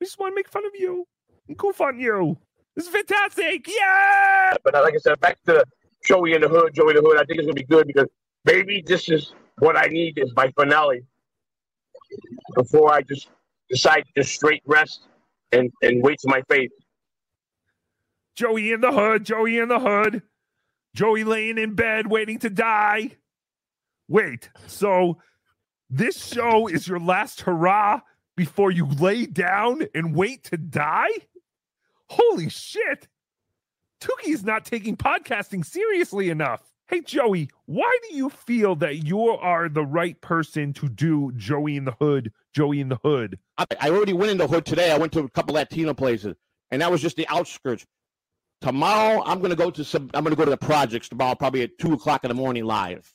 We just want to make fun of you and goof on you. This is fantastic. Yeah. But like I said, back to Joey in the Hood, Joey the Hood. I think it's gonna be good because maybe this is what I need is my finale before I just decide to straight rest and and wait to my fate. Joey in the hood, Joey in the hood, Joey laying in bed waiting to die. Wait, so this show is your last hurrah before you lay down and wait to die? Holy shit. Tookie is not taking podcasting seriously enough. Hey, Joey, why do you feel that you are the right person to do Joey in the Hood, Joey in the Hood? I, I already went in the hood today. I went to a couple Latino places, and that was just the outskirts. Tomorrow, I'm gonna go to some. I'm gonna go to the projects tomorrow, probably at two o'clock in the morning live.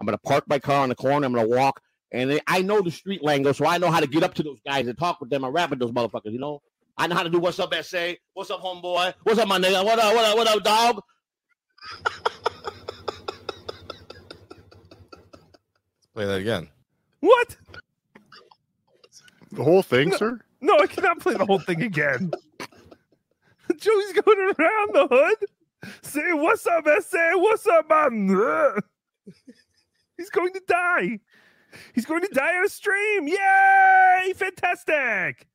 I'm gonna park my car on the corner. I'm gonna walk, and they, I know the street lingo, so I know how to get up to those guys and talk with them and rap with those motherfuckers. You know, I know how to do what's up, SA. What's up, homeboy? What's up, my nigga? What up? What up? What up, dog? Play that again. What? The whole thing, sir? No, I cannot play the whole thing again. Joey's going around the hood saying, What's up, SA? What's up, man? He's going to die. He's going to die on a stream. Yay! Fantastic.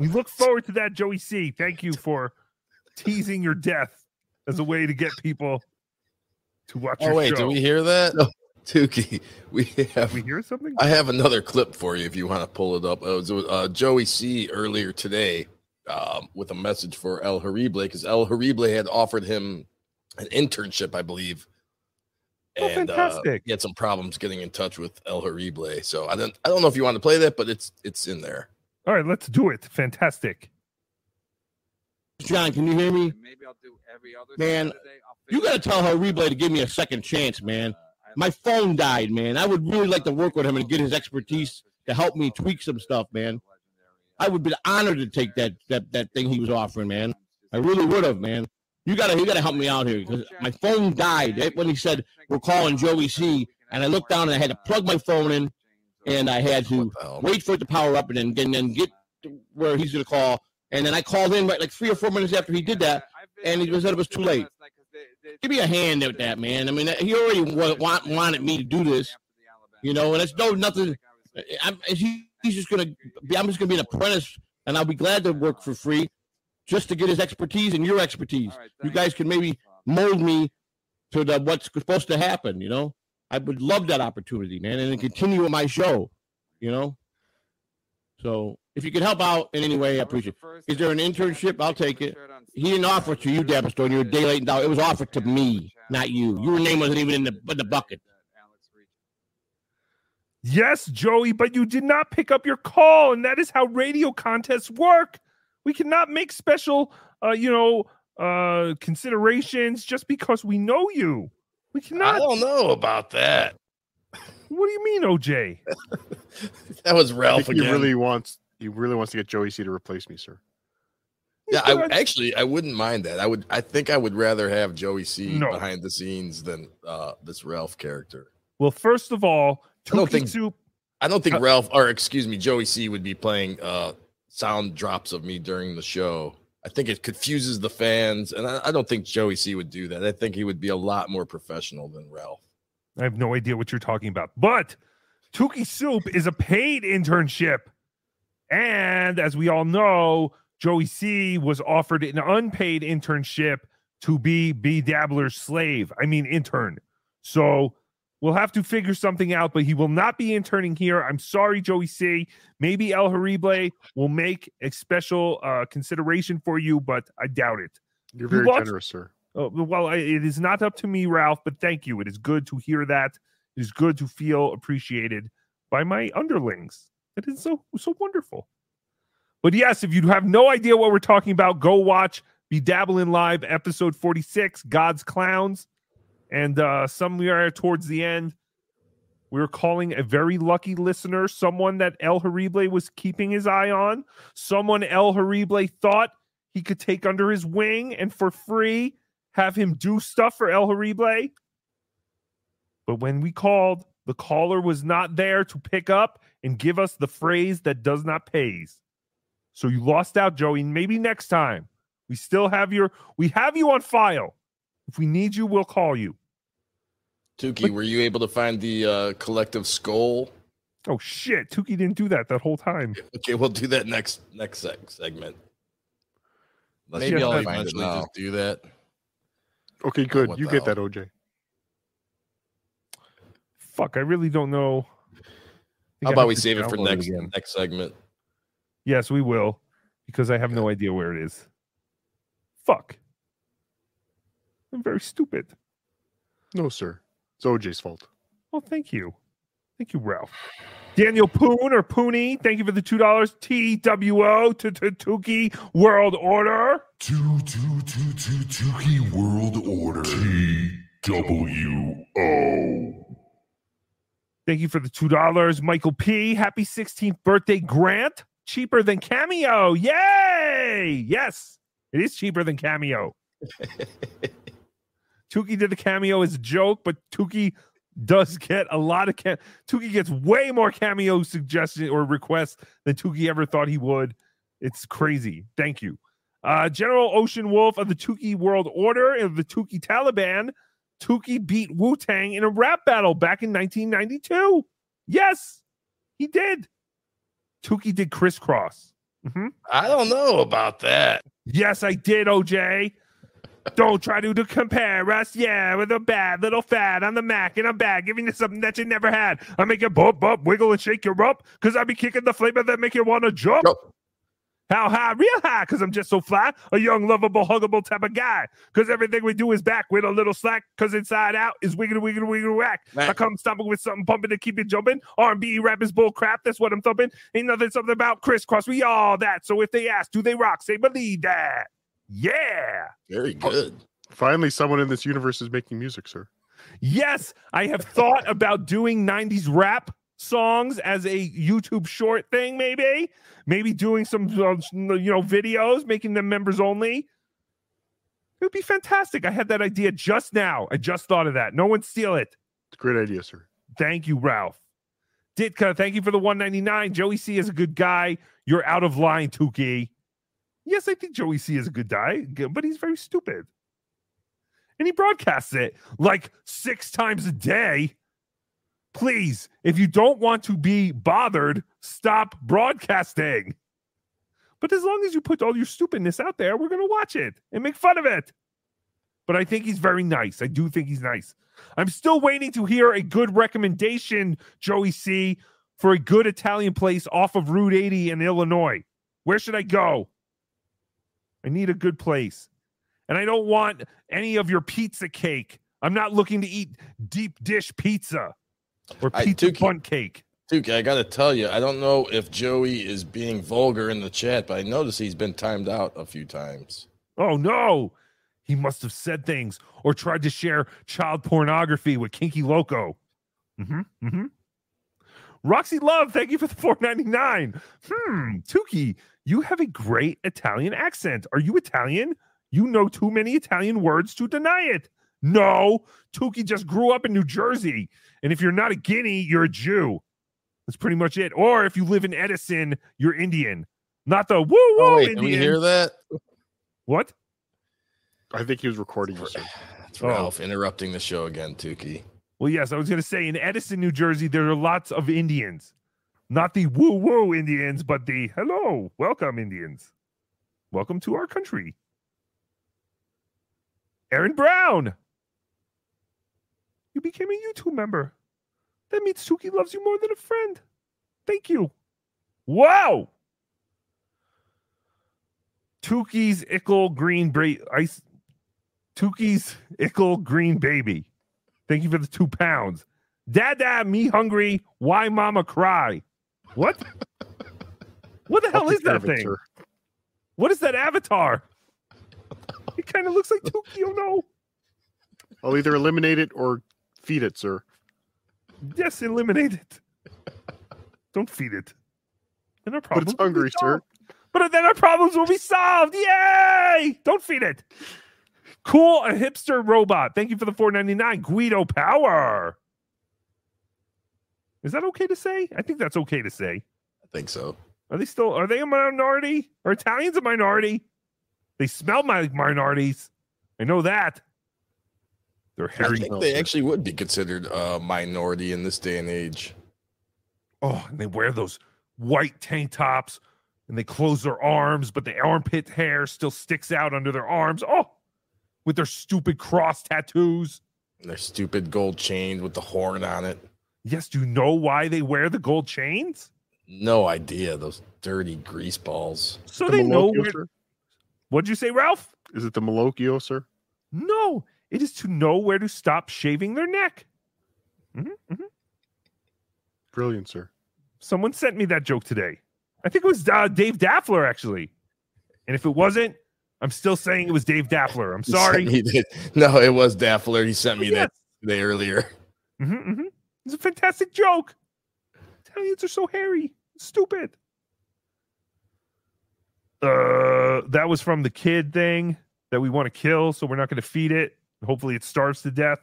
we look forward to that, Joey C. Thank you for teasing your death as a way to get people to watch Oh your wait, show. did we hear that? No. Tookie, we have. we hear something? I have another clip for you if you want to pull it up. It was uh, Joey C earlier today um, with a message for El Horrible because El Horrible had offered him an internship, I believe. Oh, And uh, fantastic. he had some problems getting in touch with El Horrible. So I don't I don't know if you want to play that, but it's it's in there. All right, let's do it. Fantastic. John, can you hear me? Maybe I'll do every other man. You got to tell her replay to give me a second chance, man. My phone died, man. I would really like to work with him and get his expertise to help me tweak some stuff, man. I would be honored to take that that that thing he was offering, man. I really would have, man. You gotta you gotta help me out here because my phone died right when he said we're calling Joey C. And I looked down and I had to plug my phone in, and I had to wait for it to power up and then and then get to where he's gonna call. And then I called in right like three or four minutes after he did that, and he said it was too late. Give me a hand with that, man. I mean, he already wa- want, wanted me to do this, you know, and it's no nothing. I'm, he, he's just gonna be. I'm just gonna be an apprentice, and I'll be glad to work for free, just to get his expertise and your expertise. You guys can maybe mold me to the what's supposed to happen. You know, I would love that opportunity, man, and then continue with my show. You know, so if you could help out in any way, I appreciate it. Is there an internship? I'll take it. He didn't offer it to you, Dabstone. You're a day late and down. It was offered to me. not you. Your name wasn't even in the in the bucket. Yes, Joey, but you did not pick up your call, and that is how radio contests work. We cannot make special, uh, you know, uh, considerations just because we know you. We cannot. I don't know about that. What do you mean, OJ? That was I Ralph think he really wants he really wants to get Joey C to replace me, sir. Yeah, I actually I wouldn't mind that. I would I think I would rather have Joey C No. behind the scenes than uh this Ralph character. Well, first of all, I don't think Soup. I don't think Uh, Ralph or excuse me, Joey C would be playing uh sound drops of me during the show. I think it confuses the fans, and I, I don't think Joey C would do that. I think he would be a lot more professional than Ralph. I have no idea what you're talking about. But Tookie Soup is a paid internship. And as we all know, Joey C was offered an unpaid internship to be BeDabbler's slave. I mean, intern. So we'll have to figure something out, but he will not be interning here. I'm sorry, Joey C. Maybe El Horrible will make a special uh, consideration for you, but I doubt it. You're very watch- generous, sir. Oh, well, I- it is not up to me, Ralph, but thank you. It is good to hear that. It is good to feel appreciated by my underlings. It is so so wonderful. But yes, if you have no idea what we're talking about, go watch Be Dabbling Live episode 46, God's Clowns. And uh somewhere towards the end, we are calling a very lucky listener, someone that El Horrible was keeping his eye on, someone El Horrible thought he could take under his wing and for free have him do stuff for El Horrible. But when we called, the caller was not there to pick up and give us the phrase that does not pays. So you lost out, Joey. Maybe next time. We still have your we have you on file. If we need you, we'll call you. Tookie, were you able to find the uh collective skull? Oh shit, Tookie didn't do that that whole time. Okay, we'll do that next next seg- segment. Unless Maybe I'll can eventually just do that. Okay, good. What You get hell? that, OJ. Fuck, I really don't know. I think How about we save it for download next again. next segment? Yes, we will, because I have no idea where it is. Fuck. I'm very stupid. No, sir. It's OJ's fault. Well, thank you. Thank you, Ralph. Daniel Poon or Pooney, thank you for the two dollars. TWO to Tookie World Order. Two, two, two, two, Tookie World Order. T W O. Thank you for the two dollars, Michael P. Happy 16th birthday, Grant. Cheaper than Cameo. Yay! Yes, it is cheaper than Cameo. Tookie did the cameo as a joke, but Tookie does get a lot of cam- Tookie gets way more cameo suggestions or requests than Tookie ever thought he would. It's crazy. Thank you. Uh, General Ocean Wolf of the Tookie World Order of the Tookie Taliban. Tookie beat Wu Tang in a rap battle back in 1992. Yes, he did. Tookie did Kris Kross. Mhm. I don't know about that. Yes, I did, OJ. Don't try to, to compare us, yeah, with a bad little fad on the Mac, and I'm bad, giving you something that you never had. I make you bump, bump, wiggle, and shake your up, because I be kicking the flavor that make you want to jump. How high? Real high, because I'm just so fly, a young, lovable, huggable type of guy. Because everything we do is back with a little slack, because inside out is wiggity, wiggity, wiggity, whack. I come stomping with something pumping to keep it jumping. R&B rap is bull crap, that's what I'm thumping. Ain't nothing something about Kris Kross, we all that. So if they ask, do they rock? Say, believe that. Yeah. Very good. Finally, someone in this universe is making music, sir. Yes, I have thought about doing 90s rap songs as a YouTube short thing, maybe. Maybe doing some, uh, you know, videos, making them members only. It would be fantastic. I had that idea just now. I just thought of that. No one steal it. It's a great idea, sir. Thank you, Ralph. Ditka, thank you for the 199. Joey C is a good guy. You're out of line, Tookie. Yes, I think Joey C is a good guy, but he's very stupid. And he broadcasts it like six times a day. Please, if you don't want to be bothered, stop broadcasting. But as long as you put all your stupidness out there, we're going to watch it and make fun of it. But I think he's very nice. I do think he's nice. I'm still waiting to hear a good recommendation, Joey C, for a good Italian place off of Route 80 in Illinois. Where should I go? I need a good place. And I don't want any of your pizza cake. I'm not looking to eat deep dish pizza or I- pizza bun cake. Duke, I gotta tell you, I don't know if Joey is being vulgar in the chat, but I notice he's been timed out a few times. Oh no. He must have said things or tried to share child pornography with Kinky Loco. hmm hmm Roxy Love, thank you for the 499. Hmm, Tookie, you have a great Italian accent. Are you Italian? You know too many Italian words to deny it. No, Tookie just grew up in New Jersey. And if you're not a Guinea, you're a Jew. That's pretty much it. Or if you live in Edison, you're Indian. Not the woo woo Oh, wait, Indian. did we hear that? What? I think he was recording you, sir. It's Ralph oh. interrupting the show again, Tookie. Well, yes, I was going to say in Edison, New Jersey, there are lots of Indians. Not the woo woo Indians, but the hello, welcome Indians. Welcome to our country. Aaron Brown. You became a YouTube member. That means Tookie loves you more than a friend. Thank you. Wow. Tookie's Ickle Green Bra- Ice. Tookie's Ickle Green Baby. Thank you for the two pounds. Dada, me hungry. Why mama cry? What? What the hell I'll is that of thing? What is that avatar? It kind of looks like Tookie. Oh no. I'll either eliminate it or feed it, sir. Yes, eliminate it. Don't feed it. And our But it's hungry, sir. But then our problems will be solved. Yay! Don't feed it. Cool, a hipster robot. Thank you for the 499. Guido Power. Is that okay to say? I think that's okay to say. I think so. Are they still are they a minority? Are Italians a minority? They smell like minorities. I know that. They're I hairy. think they actually would be considered a minority in this day and age. Oh, and they wear those white tank tops and they close their arms, but the armpit hair still sticks out under their arms. Oh, with their stupid cross tattoos. And their stupid gold chain with the horn on it. Yes, do you know why they wear the gold chains? No idea. Those dirty grease balls. So The they know where. sir? What'd you say, Ralph? Is it the Malocchio, sir? No, it is to know where to stop shaving their neck. Mhm, mhm. Brilliant, sir. Someone sent me that joke today. I think it was uh, Dave Daffler, actually. And if it wasn't, I'm still saying it was Dave Daffler. I'm sorry. No, it was Daffler. He sent me Yes. that today earlier. hmm hmm It's a fantastic joke. Italians are so hairy, stupid. Uh, that was from the kid thing that we want to kill, so we're not going to feed it. Hopefully, it starves to death.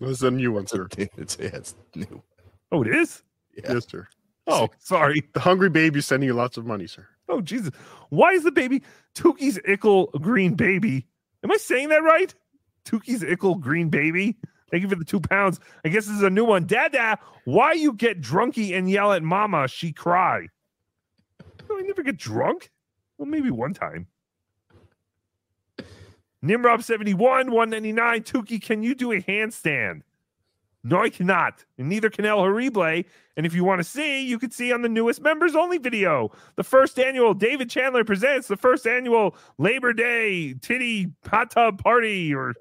This is a new one, sir. It's, yeah, it's new. Oh, it is. Yes, sir. Oh, sorry. The hungry baby's sending you lots of money, sir. Oh, Jesus. Why is the baby Tookie's Ickle Green Baby? Am I saying that right? Tookie's Ickle Green Baby. Thank you for the two pounds. I guess this is a new one. Dada, why you get drunky and yell at mama? She cry. No, I never get drunk. Well, maybe one time. Nimrob 71, 199. Tookie, can you do a handstand? No, I cannot. And neither can El Horrible. And if you want to see, you can see on the newest members only video. The first annual David Chandler presents the first annual Labor Day titty hot tub party or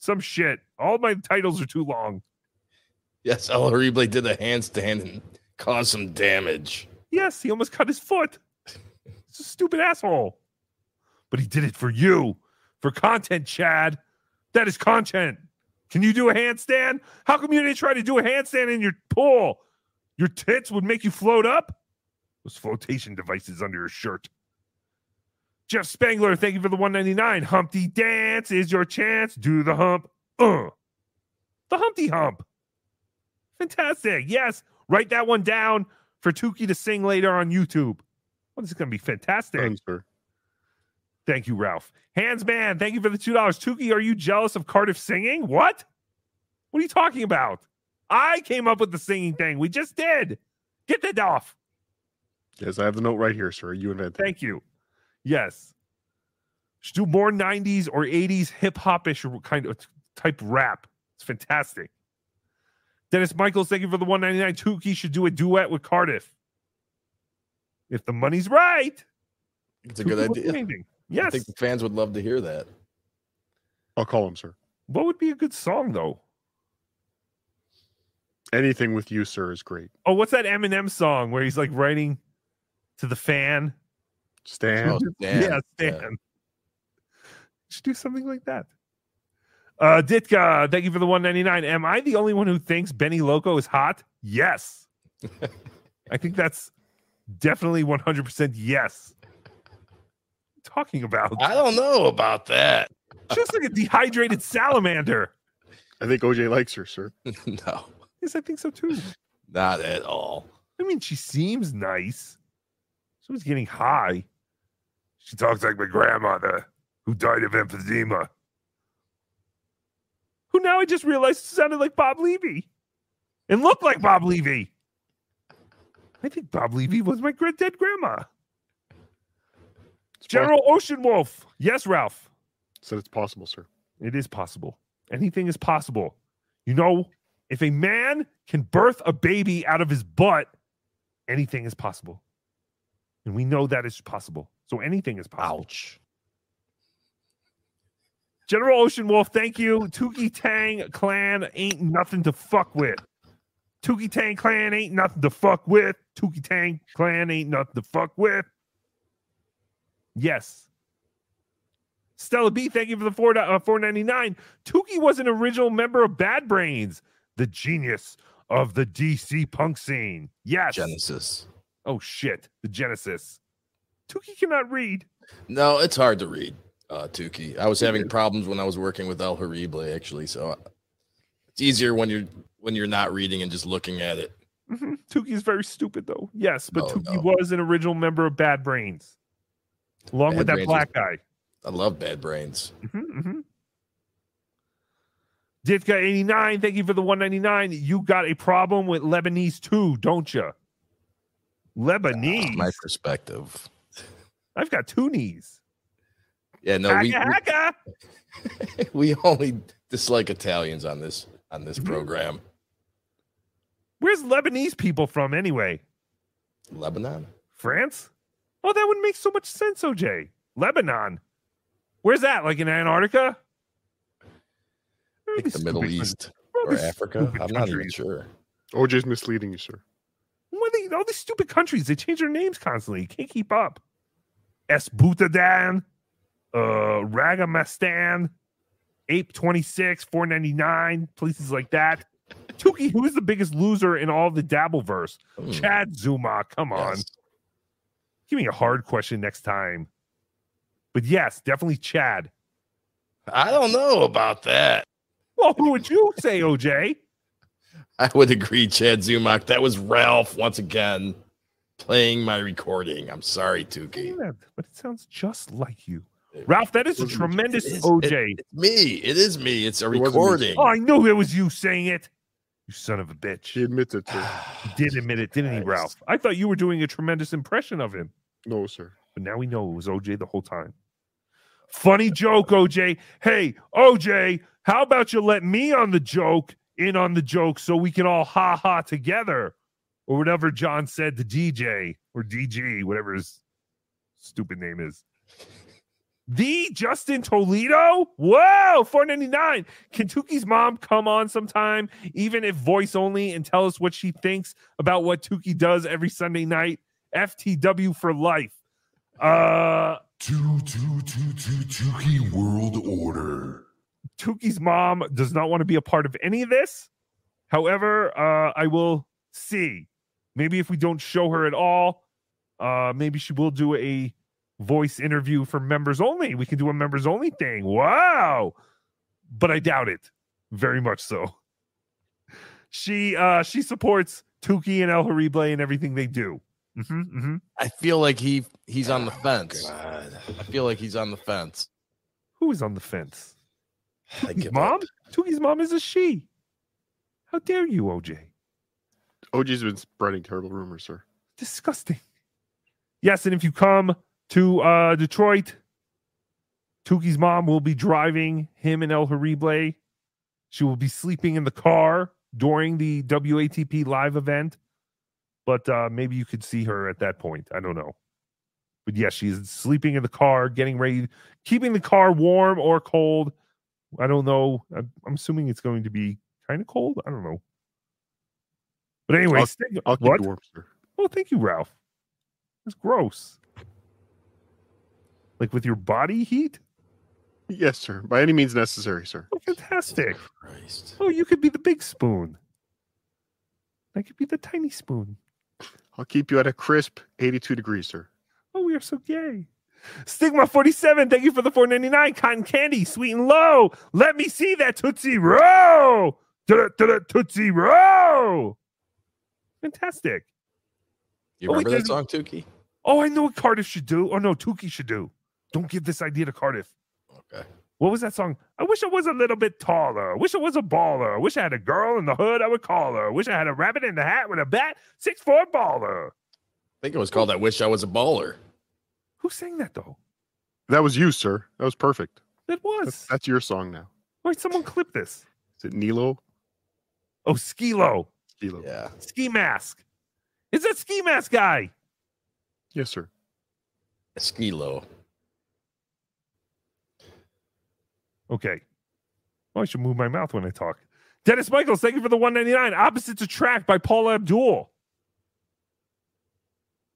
some shit. All my titles are too long. Yes, El Horrible did a handstand and caused some damage. Yes, he almost cut his foot. He's a stupid asshole. But he did it for you, for content, Chad. That is content. Can you do a handstand? How come you didn't try to do a handstand in your pool? Your tits would make you float up? Those flotation devices under your shirt. Jeff Spangler, thank you for the 199. Humpty dance is your chance. Do the hump. Uh. The Humpty Hump. Fantastic. Yes. Write that one down for Tookie to sing later on YouTube. Well, this is going to be fantastic. Done, sir. Thank you, Ralph. Hands man, thank you for the $2. Tookie, are you jealous of Cardiff singing? What? What are you talking about? I came up with the singing thing. We just did. Get that off. Yes, I have the note right here, sir. You invented. Thank you. Yes. Should do more 90s or 80s hip hop ish kind of type rap. It's fantastic. Dennis Michaels, thank you for the 199. Tookie should do a duet with Cardiff. If the money's right. It's a good idea. Idea. amazing. I think the fans would love to hear that. I'll call him, sir. What would be a good song though? Anything with you, sir, is great. Oh, what's that Eminem song where he's like writing to the fan? Stan. Oh, Stan. Yeah, Stan. Should do something like that. Uh Ditka, thank you for the 199. Am I the only one who thinks Benny Loco is hot? Yes. I think that's definitely 100% yes. Talking about I don't know about that. just like a dehydrated salamander. I think OJ likes her, sir. no, Yes, I think so too. not at all. I mean, she seems nice. She was getting high. She talks like my grandmother who died of emphysema. Who now I just realized sounded like Bob Levy and looked like Bob Levy. I think Bob Levy was my great dead grandma. General Ocean Wolf. Yes, Ralph. Said it's possible, sir. It is possible. Anything is possible. You know, if a man can birth a baby out of his butt, anything is possible. And we know that is possible. So anything is possible. Ouch. General Ocean Wolf, thank you. Tookie Tang clan ain't nothing to fuck with. Tookie Tang clan ain't nothing to fuck with. Tookie Tang clan ain't nothing to fuck with. Yes. Stella B, thank you for the four uh, four ninety nine. Tookie was an original member of Bad Brains, the genius of the DC punk scene. Yes. Genesis. Oh shit, the Genesis. Tookie cannot read. No, it's hard to read, uh, Tookie. I was having problems when I was working with El Horrible, actually. So it's easier when you're when you're not reading and just looking at it. Mhm. Tookie is very stupid though. Yes, but No, Tookie no. was an original member of Bad Brains, along with that black guy. I love Bad Brains. Mm-hmm, mm-hmm. Ditka eighty nine, thank you for the one ninety nine. You got a problem with Lebanese too, don't you? Ah, Lebanese. My perspective. I've got two knees. Yeah, no, we, Haka, haka. we we only dislike Italians on this on this mm-hmm. program. Where's Lebanese people from anyway? Lebanon. France? Oh, that would make so much sense, OJ. Lebanon. Where's that? Like in Antarctica? Like the Middle East or Africa. stupid I'm not even sure. OJ's misleading you, sir. What they, all these stupid countries, they change their names constantly. You can't keep up. Esbutadan, uh, Ragamastan, Ape 26, 499, places like that. Tookie, who is the biggest loser in all the Dabbleverse? Hmm. Chad Zumock. Come on. Yes. Give me a hard question next time. But yes, definitely Chad. I don't know about that. Well, who would you say, OJ? I would agree, Chad Zumock. That was Ralph once again playing my recording. I'm sorry, Tookie. Yeah, but it sounds just like you. Ralph, that is a tremendous It is- OJ. it- it's me. It is me. It's a It recording. oh, I knew it was you saying it. You son of a bitch. He admits it, sir. He did admit it, didn't he, Ralph? I thought you were doing a tremendous impression of him, No, sir. but now we know it was OJ the whole time. Funny joke, OJ. Hey, OJ, how about you let me on the joke, in on the joke, so we can all ha ha together, or whatever John said to DJ or DG, whatever his stupid name is. The Justin Toledo? Whoa, 499. Can Tookie's mom come on sometime, even if voice only, and tell us what she thinks about what Tuki does every Sunday night? FTW for life. Uh Two, two, two, two, Tookie World Order. Tookie's mom does not want to be a part of any of this. However, uh, I will see. Maybe if we don't show her at all, uh, maybe she will do a voice interview for members only. We can do a members only thing. Wow. But I doubt it. Very much so. She uh she supports Tookie and El Horrible and everything they do. Hmm hmm I feel like he he's on the Oh, fence. I feel like he's on the fence. Who is on the fence? I Tookie's mom? up. Tookie's mom is a she. How dare you, OJ? OJ's been spreading terrible rumors, sir. disgusting. Yes, and if you come to uh Detroit, Tookie's mom will be driving him and El Horrible. She will be sleeping in the car during the WATP live event. But uh maybe you could see her at that point. I don't know. But yes, she's sleeping in the car, getting ready, keeping the car warm or cold I don't know. I'm, I'm assuming it's going to be kind of cold. I don't know. But anyway, I'll- Stig- I'll keep what? you warm, sir. Oh, thank you, Ralph. That's gross. Like with your body heat? Yes, sir. By any means necessary, sir. Oh, fantastic. Oh, you could be the big spoon. I could be the tiny spoon. I'll keep you at a crisp 82 degrees, sir. Oh, we are so gay. Stigma 47, thank you for the 499. Cotton candy, sweet and low. Let me see that Tootsie Roll. Da-da, da-da, Tootsie Roll. Fantastic. You Oh, we remember that song, Tookie? Oh, I know what Cardiff should do. Oh, no, Tookie should do. Don't give this idea to Cardiff. Okay. What was that song? I wish I was a little bit taller. I wish I was a baller. I wish I had a girl in the hood I would call her. I wish I had a rabbit in the hat with a bat. Six four baller. I think it was called I Wish I Was a Baller. Who sang that though? That was you, sir. That was perfect. That was. That's, that's your song now. Wait, someone clip this. Is it Nilo? Oh, Skee-Lo. Skee-Lo. Yeah. Ski mask. Is that ski mask guy? Yes, sir. Skee-Lo. Okay. Oh, I should move my mouth when I talk. Dennis Michaels, thank you for the 199. Opposites Attract by Paula Abdul.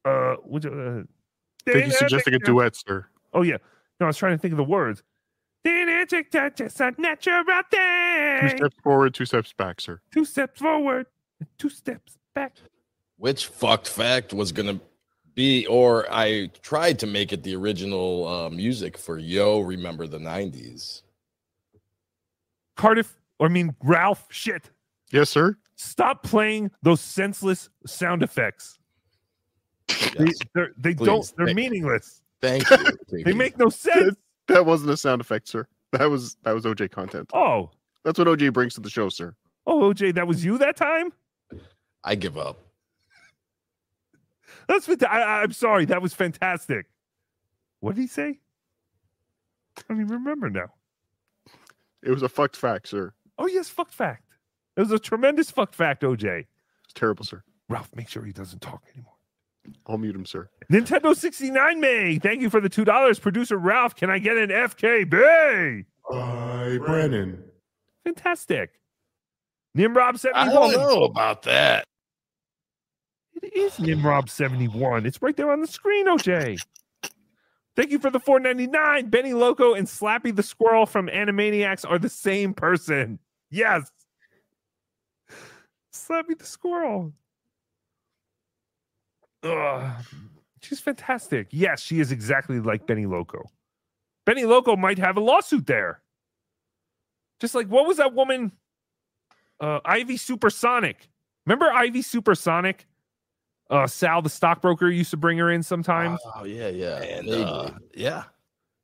Uh, would you, uh, I you're suggesting a duet, sir. Oh yeah. No, I was trying to think of the words. Just a natural Two steps forward, two steps back, sir. Two steps forward, and two steps back. Which fucked fact was gonna be, or I tried to make it the original uh, music for Yo Remember the 90s. Cardiff, or I mean Ralph, shit. Yes, sir. Stop playing those senseless sound effects. They, they're, they Please, don't. They're thank- meaningless. Thank you. They make no sense. That wasn't a sound effect, sir. That was that was OJ content. Oh, That's what OJ brings to the show, sir. oh, OJ, that was you that time. I give up. That's fanta- I, I'm sorry. That was fantastic. What did he say? I don't even remember now. It was a fucked fact, sir. Oh yes, fucked fact. It was a tremendous fucked fact, OJ. It's terrible, sir. Ralph, make sure he doesn't talk anymore. I'll mute him, sir. Nintendo 69 May. Thank you for the two dollars. Producer Ralph, can I get an FKB? Hi, Brennan. Fantastic. Nimrob 71. I don't know about that. It is Nimrob 71. It's right there on the screen, OJ. Thank you for the 499. Benny Loco and Slappy the Squirrel from Animaniacs are the same person. Yes. Slappy the Squirrel. Ugh. She's fantastic. Yes, she is exactly like Benny Loco. Benny Loco might have a lawsuit there. Just like what was that woman? Uh, Ivy Supersonic. Remember Ivy Supersonic? Uh, Sal, the stockbroker, used to bring her in sometimes. Oh yeah, yeah, And uh, yeah,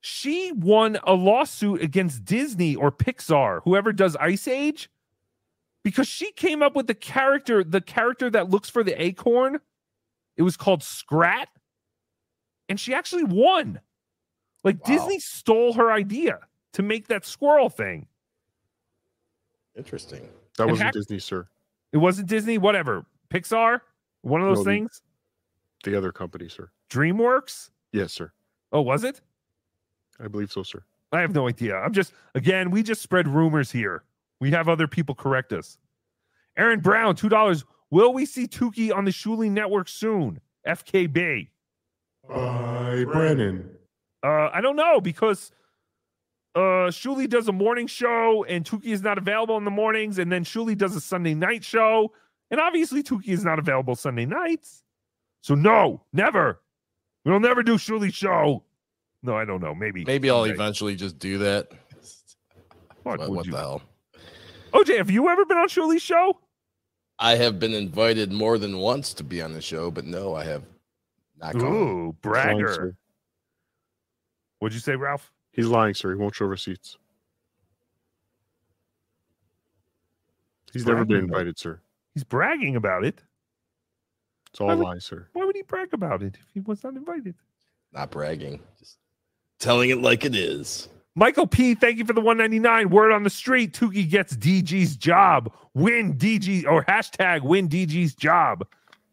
she won a lawsuit against Disney or Pixar, whoever does Ice Age, because she came up with the character, the character that looks for the acorn. It was called Scrat, and she actually won. Like Disney stole her idea to make that squirrel thing. Interesting. That And wasn't hack- Disney, sir. It wasn't Disney, whatever. Pixar, one of those No, the- things. The other company, sir. DreamWorks. Yes, sir. Oh, was it? I believe so, sir. I have no idea. I'm just again, we just spread rumors here. We have other people correct us. Aaron Brown, two dollars. Will we see Tookie on the Shuli Network soon? FKB. Hi, Brennan. Uh, I don't know because uh Shuli does a morning show and Tookie is not available in the mornings, and then Shuli does a Sunday night show, and obviously Tookie is not available Sunday nights. So no, never. We'll never do Shuli's show. No, I don't know. Maybe. Maybe I'll someday. eventually just do that. Fuck, What, what the hell? OJ, have you ever been on Shuli's show? I have been invited more than once to be on the show, but no, I have not gone. Ooh, He's lying, bragger. What'd you say, Ralph? He's lying, sir. He won't show receipts. He's never been bragging about- invited, sir. He's bragging about it. It's all Why would- lies, sir. Why would he brag about it if he was not invited? Not bragging, just telling it like it is. Michael P, thank you for the 199. Word on the street, Tookie gets DG's job. Win DG or hashtag win DG's job.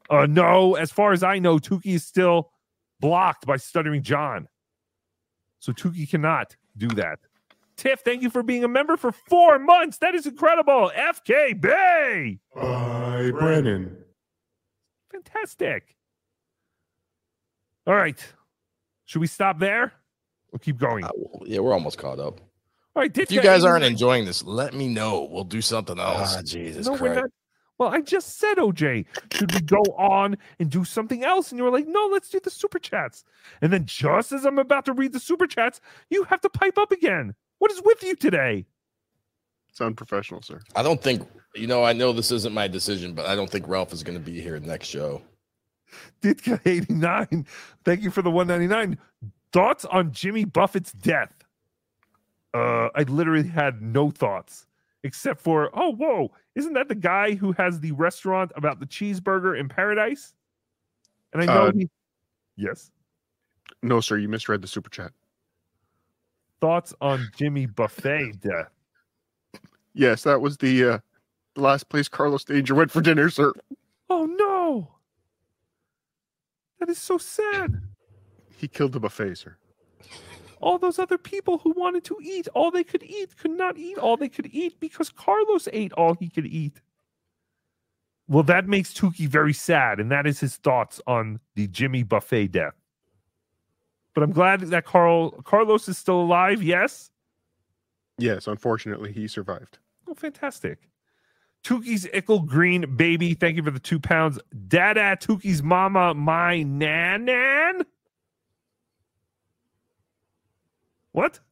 Uh no, as far as I know, Tookie is still blocked by Stuttering John. So Tookie cannot do that. Tiff, thank you for being a member for four months. That is incredible. FK Bay. Bye, Brennan. Fantastic. All right. Should we stop there? We'll keep going. yeah, we're almost caught up. All right, If you guys aren't enjoying this, let me know. We'll do something else. Ah, Jesus no, we're Christ. not. Well, I just said, OJ, should we go on and do something else? And you were like, no, let's do the super chats. And then just as I'm about to read the super chats, you have to pipe up again. What is with you today? It's unprofessional, sir. I don't think you know. I know this isn't my decision, but I don't think Ralph is going to be here next show. Ditka 89. Thank you for the 199. Thoughts on Jimmy Buffett's death? Uh, I literally had no thoughts except for, oh, whoa, isn't that the guy who has the restaurant about the cheeseburger in paradise? And I know Uh, he, yes. No, sir, you misread the super chat. Thoughts on Jimmy Buffet death? Yes, that was the uh, the last place Carlos Danger went for dinner, sir. Oh no, that is so sad. He killed the buffet, sir. All those other people who wanted to eat all they could eat could not eat all they could eat because Carlos ate all he could eat. Well, that makes Tukey very sad, and that is his thoughts on the Jimmy Buffet death. But I'm glad that Carl Carlos is still alive. Yes. Yes, unfortunately, he survived. Oh, fantastic. Tookie's Ickle Green baby. Thank you for the two pounds. Dada Tookie's mama, my nan nan. What?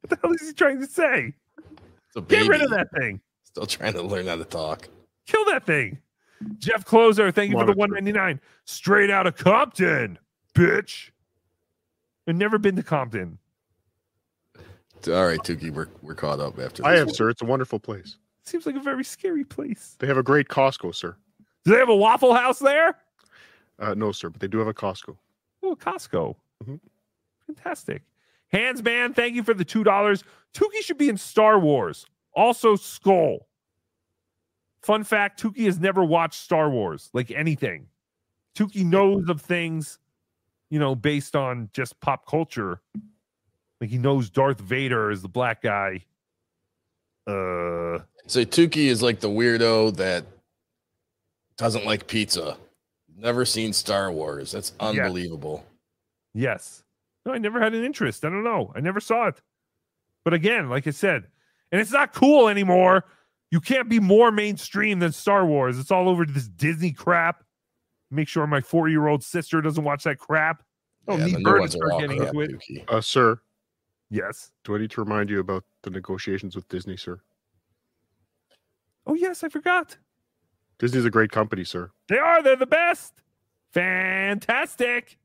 What the hell is he trying to say? Get rid of that thing. Still trying to learn how to talk. Kill that thing. Jeff Closer, thank you for the Monitor. 199. Straight out of Compton, bitch. I've never been to Compton. All right, Tookie, we're we're caught up after. I have, one. sir. It's a wonderful place. Seems like a very scary place. They have a great Costco, sir. Do they have a Waffle House there? Uh, no, sir, but they do have a Costco. Oh, Costco. Mhm. Fantastic. Hands man, thank you for the two dollars. Tookie should be in Star Wars. Also, Skull. Fun fact: Tookie has never watched Star Wars, like anything. Tookie knows of things, you know, based on just pop culture. Like he knows Darth Vader is the black guy. Uh, So Tookie is like the weirdo that doesn't like pizza. Never seen Star Wars. That's unbelievable. Yes. No, I never had an interest. I don't know. I never saw it. But again, like I said, and it's not cool anymore. You can't be more mainstream than Star Wars. It's all over this Disney crap. Make sure my four year old sister doesn't watch that crap. I don't Yeah, need new to are start getting crap, into it. Uh, sir, Yes. do I need to remind you about the negotiations with Disney, sir? Oh, yes, I forgot. Disney's a great company, sir. They are. They're the best. Fantastic.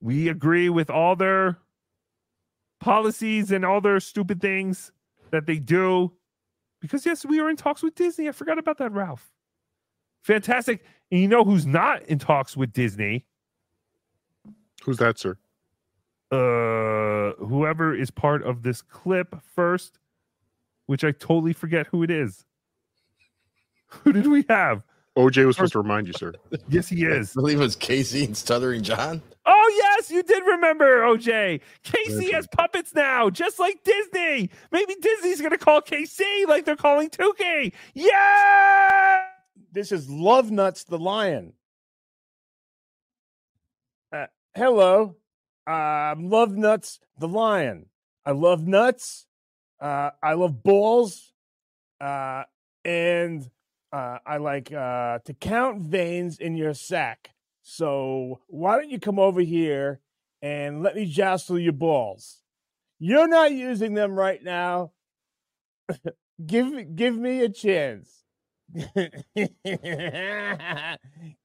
We agree with all their policies and all their stupid things that they do. Because, yes, we are in talks with Disney. I forgot about that, Ralph. Fantastic. And you know who's not in talks with Disney? Who's that, sir? Uh, whoever is part of this clip first, which I totally forget who it is. Who did we have? OJ was supposed to remind you, sir. Yes, he is. I believe it was Casey and Stuttering John. Oh yes, you did remember, OJ. Casey has puppets now, just like Disney. Maybe Disney's gonna call KC like they're calling Tookie. Yeah. This is Love Nuts the Lion. Uh, hello, I'm Love Nuts the Lion. I love nuts. Uh, I love balls. Uh, and uh, I like uh, to count veins in your sack. So why don't you come over here and let me jostle your balls? You're not using them right now. give give me a chance.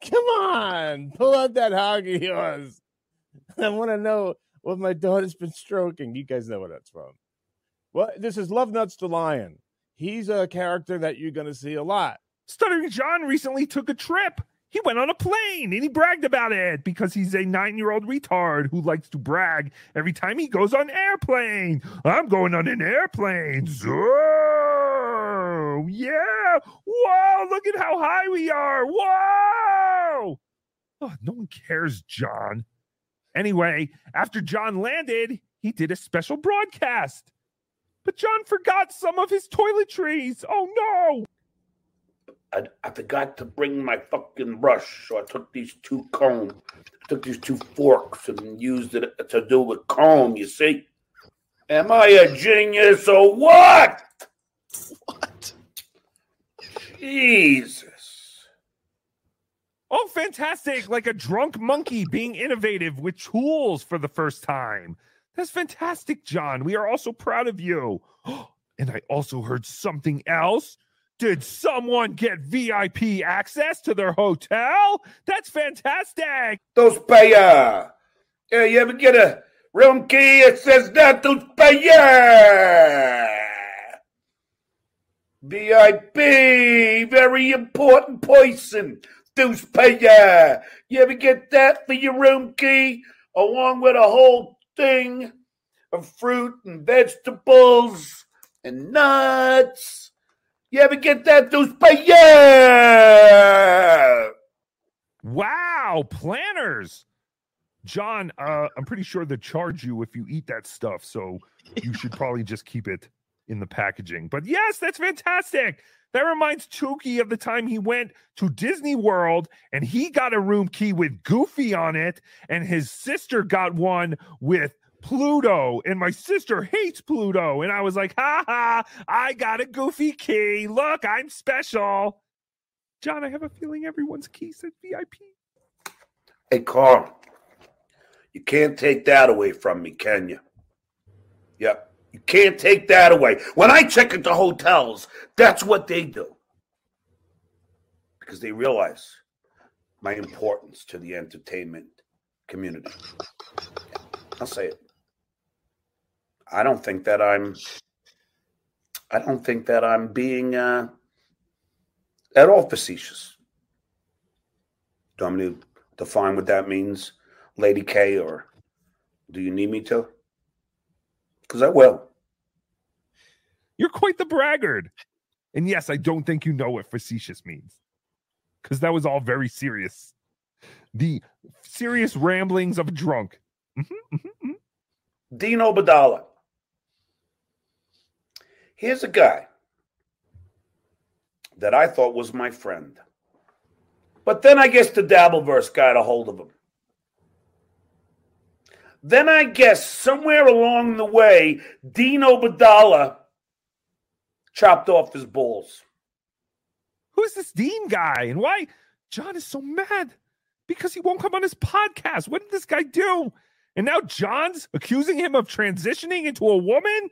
Come on, pull out that hog of yours. I want to know what my daughter's been stroking. You guys know where that's from. Well, this is Love Nuts the Lion. He's a character that you're going to see a lot. Stuttering John recently took a trip. He went on a plane and he bragged about it because he's a nine year old retard who likes to brag every time he goes on airplane. I'm going on an airplane. So, yeah. Whoa, look at how high we are. Whoa. Oh, no one cares, John. Anyway, after John landed, he he did a special broadcast. But John forgot some of his toiletries. Oh no! I, I forgot to bring my fucking brush, so I took these two comb, took these two forks and used it to do a comb. You see? Am I a genius or what? What? Jesus. Oh, fantastic. Like a drunk monkey being innovative with tools for the first time. That's fantastic, John. We are also proud of you. And I also heard something else. Did someone get VIP access to their hotel? That's fantastic. Those payer. Yeah, you ever get a room key? It says that those payer. VIP, very important person. Deuce payer. You ever get that for your room key? Along with a whole thing of fruit and vegetables and nuts. You ever get that Deuce payer? Wow, planners. John, uh, I'm pretty sure they charge you if you eat that stuff, so you should probably just keep it in the packaging. But yes, that's fantastic. That reminds Tookie of the time he went to Disney World and he got a room key with Goofy on it, and his sister got one with Pluto, and my sister hates Pluto. And I was like, ha ha, I got a Goofy key. Look, I'm special. John, I have a feeling everyone's key said VIP. Hey, Carl, you can't take that away from me, can you? Yep. You can't take that away. When I check into hotels, that's what they do. Because they realize my importance to the entertainment community. I'll say it. I don't think that I'm I don't think that I'm being uh, at all facetious. Do want me to define what that means, Lady K, or do you need me to? Because I will. You're quite the braggart. And yes, I don't think you know what facetious means because that was all very serious. The serious ramblings of a drunk. Mm-hmm, Dean Obeidallah. Here's a guy that I thought was my friend. But then I guess the Dabbleverse got a hold of him. Then I guess somewhere along the way, Dean Obeidallah chopped off his balls. Who's this Dean guy and why John is so mad? Because he won't come on his podcast. What did this guy do? And now John's accusing him of transitioning into a woman?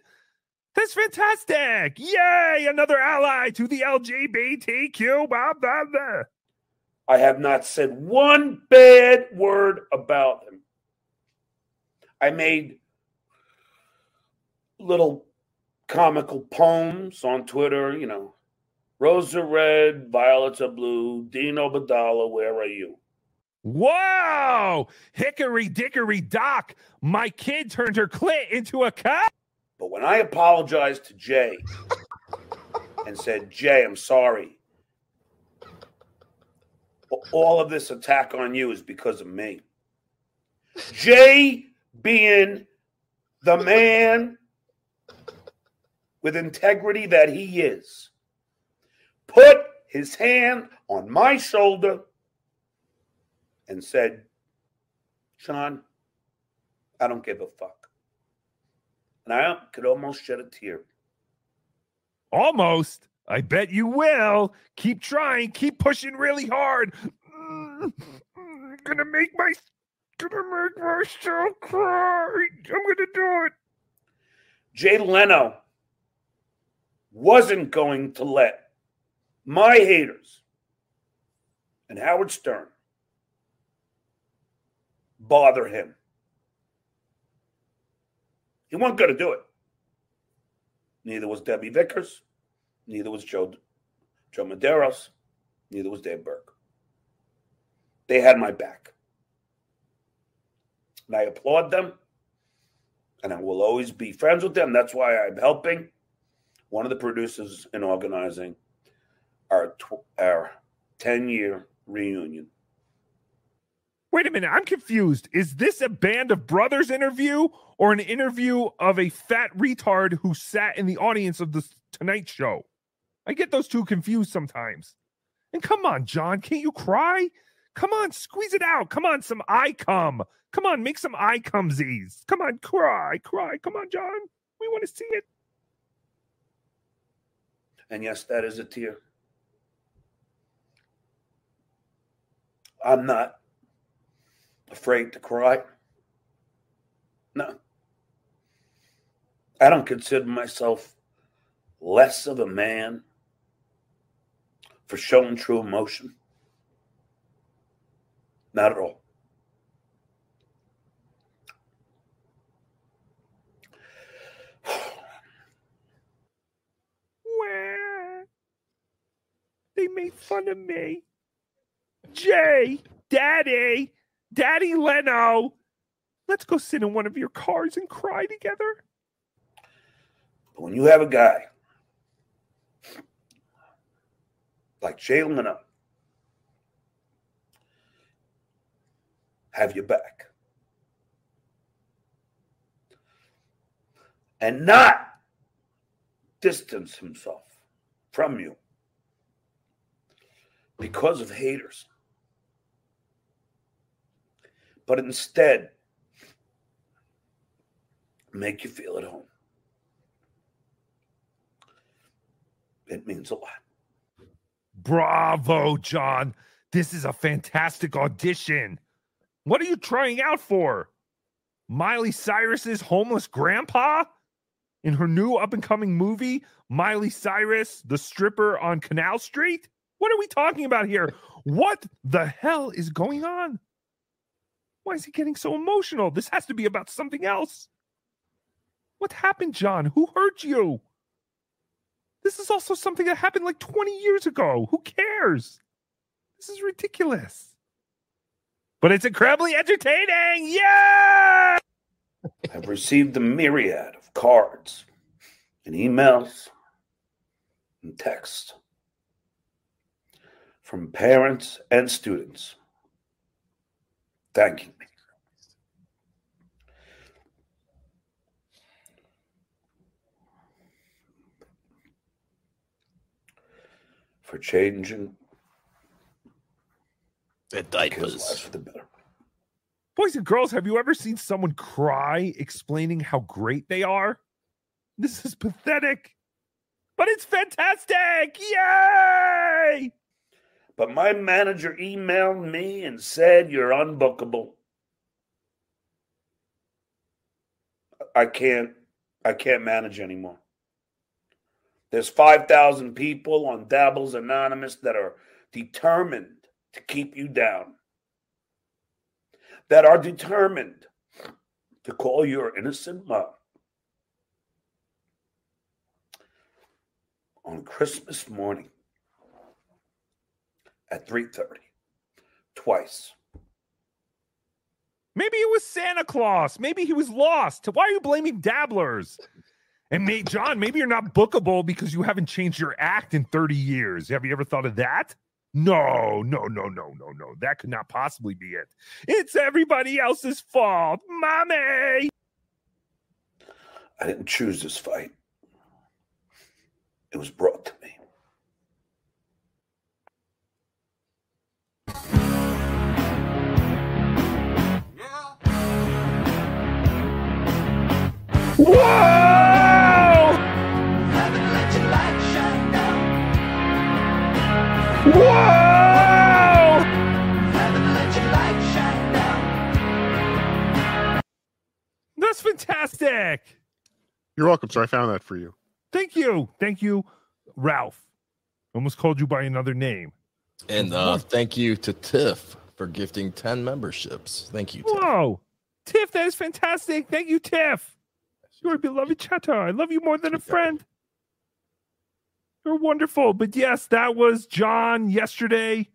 That's fantastic. Yay, another ally to the LGBTQ. Blah, blah, blah. I have not said one bad word about him. I made little comical poems on Twitter, you know. Roses are red, violets are blue. Dean Obeidallah, where are you? Whoa! Hickory dickory dock. My kid turned her clit into a cup. But when I apologized to Jay and said, Jay, I'm sorry, all of this attack on you is because of me. Jay being the man with integrity that he is, put his hand on my shoulder and said, Sean, I don't give a fuck. And I could almost shed a tear. Almost. I bet you will. Keep trying. Keep pushing really hard. Mm-hmm. gonna make my gonna make myself cry. I'm gonna do it. Jay Leno wasn't going to let my haters and Howard Stern bother him. He wasn't going to do it. Neither was Debbie Vickers. Neither was Joe Joe Medeiros. Neither was Dave Berg. They had my back. And I applaud them. And I will always be friends with them. That's why I'm helping one of the producers in organizing our tw- our 10 year reunion. Wait a minute, I'm confused. Is this a band of brothers interview or an interview of a fat retard who sat in the audience of the Tonight Show? I get those two confused sometimes. And come on, John, can't you cry? Come on, squeeze it out. Come on, some eye cum. Come on, make some eye cumsies. Come on, cry, cry. Come on, John. We want to see it. And yes, that is a tear. I'm not afraid to cry. No. I don't consider myself less of a man for showing true emotion. Not at all. Made fun of me. Jay, Daddy, Daddy Leno. Let's go sit in one of your cars and cry together. But when you have a guy like Jay Leno have your back and not distance himself from you because of haters, but instead make you feel at home. It means a lot. Bravo, John. This is a fantastic audition. What are you trying out for? Miley Cyrus's homeless grandpa? In her new up and coming movie, Miley Cyrus, the stripper on Canal Street? What are we talking about here? What the hell is going on? Why is he getting so emotional? This has to be about something else. What happened, John? Who hurt you? This is also something that happened like 20 years ago. Who cares? This is ridiculous. But it's incredibly entertaining. Yeah! I've received a myriad of cards and emails and texts from parents and students thanking me. For changing the diapers for the better. Boys and girls, have you ever seen someone cry explaining how great they are? This is pathetic, but it's fantastic. Yay! But my manager emailed me and said you're unbookable. I can't I can't manage anymore. There's 5,000 people on Dabbles Anonymous that are determined to keep you down. That are determined to call your innocent mom on Christmas morning at 3:30 twice. Maybe it was Santa Claus. Maybe he was lost. Why are you blaming dabblers? And may, John, maybe you're not bookable because you haven't changed your act in 30 years. Have you ever thought of that? No, no, no, no, no, no. That could not possibly be it. It's everybody else's fault. Mommy. I didn't choose this fight. It was brought to me. Whoa! Whoa! That's fantastic. You're welcome, sir. I found that for you. Thank you. Thank you, Ralph. Almost called you by another name. And uh, thank you to Tiff for gifting 10 memberships. Thank you, Tiff. Whoa. Tiff, that is fantastic. Thank you, Tiff. You're a beloved chatter. I love you more than a friend. You're wonderful. But yes, that was John yesterday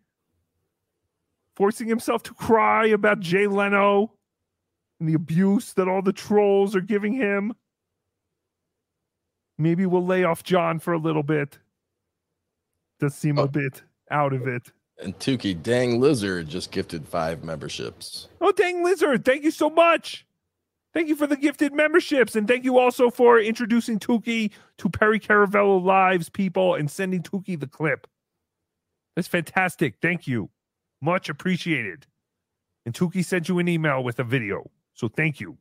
forcing himself to cry about Jay Leno and the abuse that all the trolls are giving him. Maybe we'll lay off John for a little bit. Does seem a bit out of it. And Tookie Dang Lizard just gifted five memberships. Oh, dang lizard! Thank you so much. Thank you for the gifted memberships, and thank you also for introducing Tookie to Perry Caravello Lives people and sending Tookie the clip. That's fantastic. Thank you, much appreciated. And Tookie sent you an email with a video, so thank you.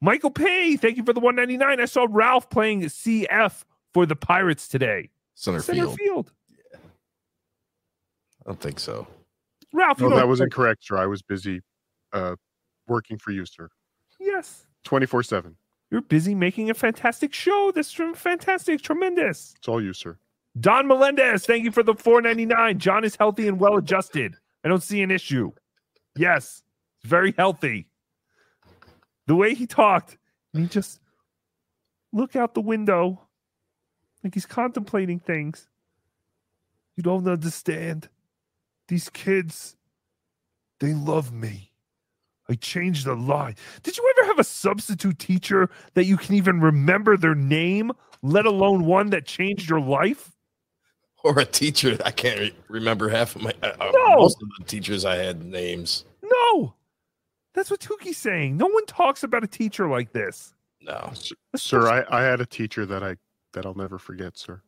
Michael Pay, thank you for the 199. I saw Ralph playing CF for the Pirates today. Center, Center field. field. I don't think so. Ralph, you No, know that was incorrect, sir. I was busy uh, working for you, sir. Yes. 24 7. You're busy making a fantastic show. This is fantastic, tremendous. It's all you, sir. Don Melendez, thank you for the 499. John is healthy and well adjusted. I don't see an issue. Yes, very healthy. The way he talked, he just look out the window like he's contemplating things. You don't understand. These kids, they love me. I changed a lot. Did you ever have a substitute teacher that you can even remember their name, let alone one that changed your life? Or a teacher. That I can't re- remember half of my. Uh, uh, No. Most of the teachers I had names. No. That's what Tookie's saying. No one talks about a teacher like this. No. Sir, I, I had a teacher that I that I'll never forget, sir.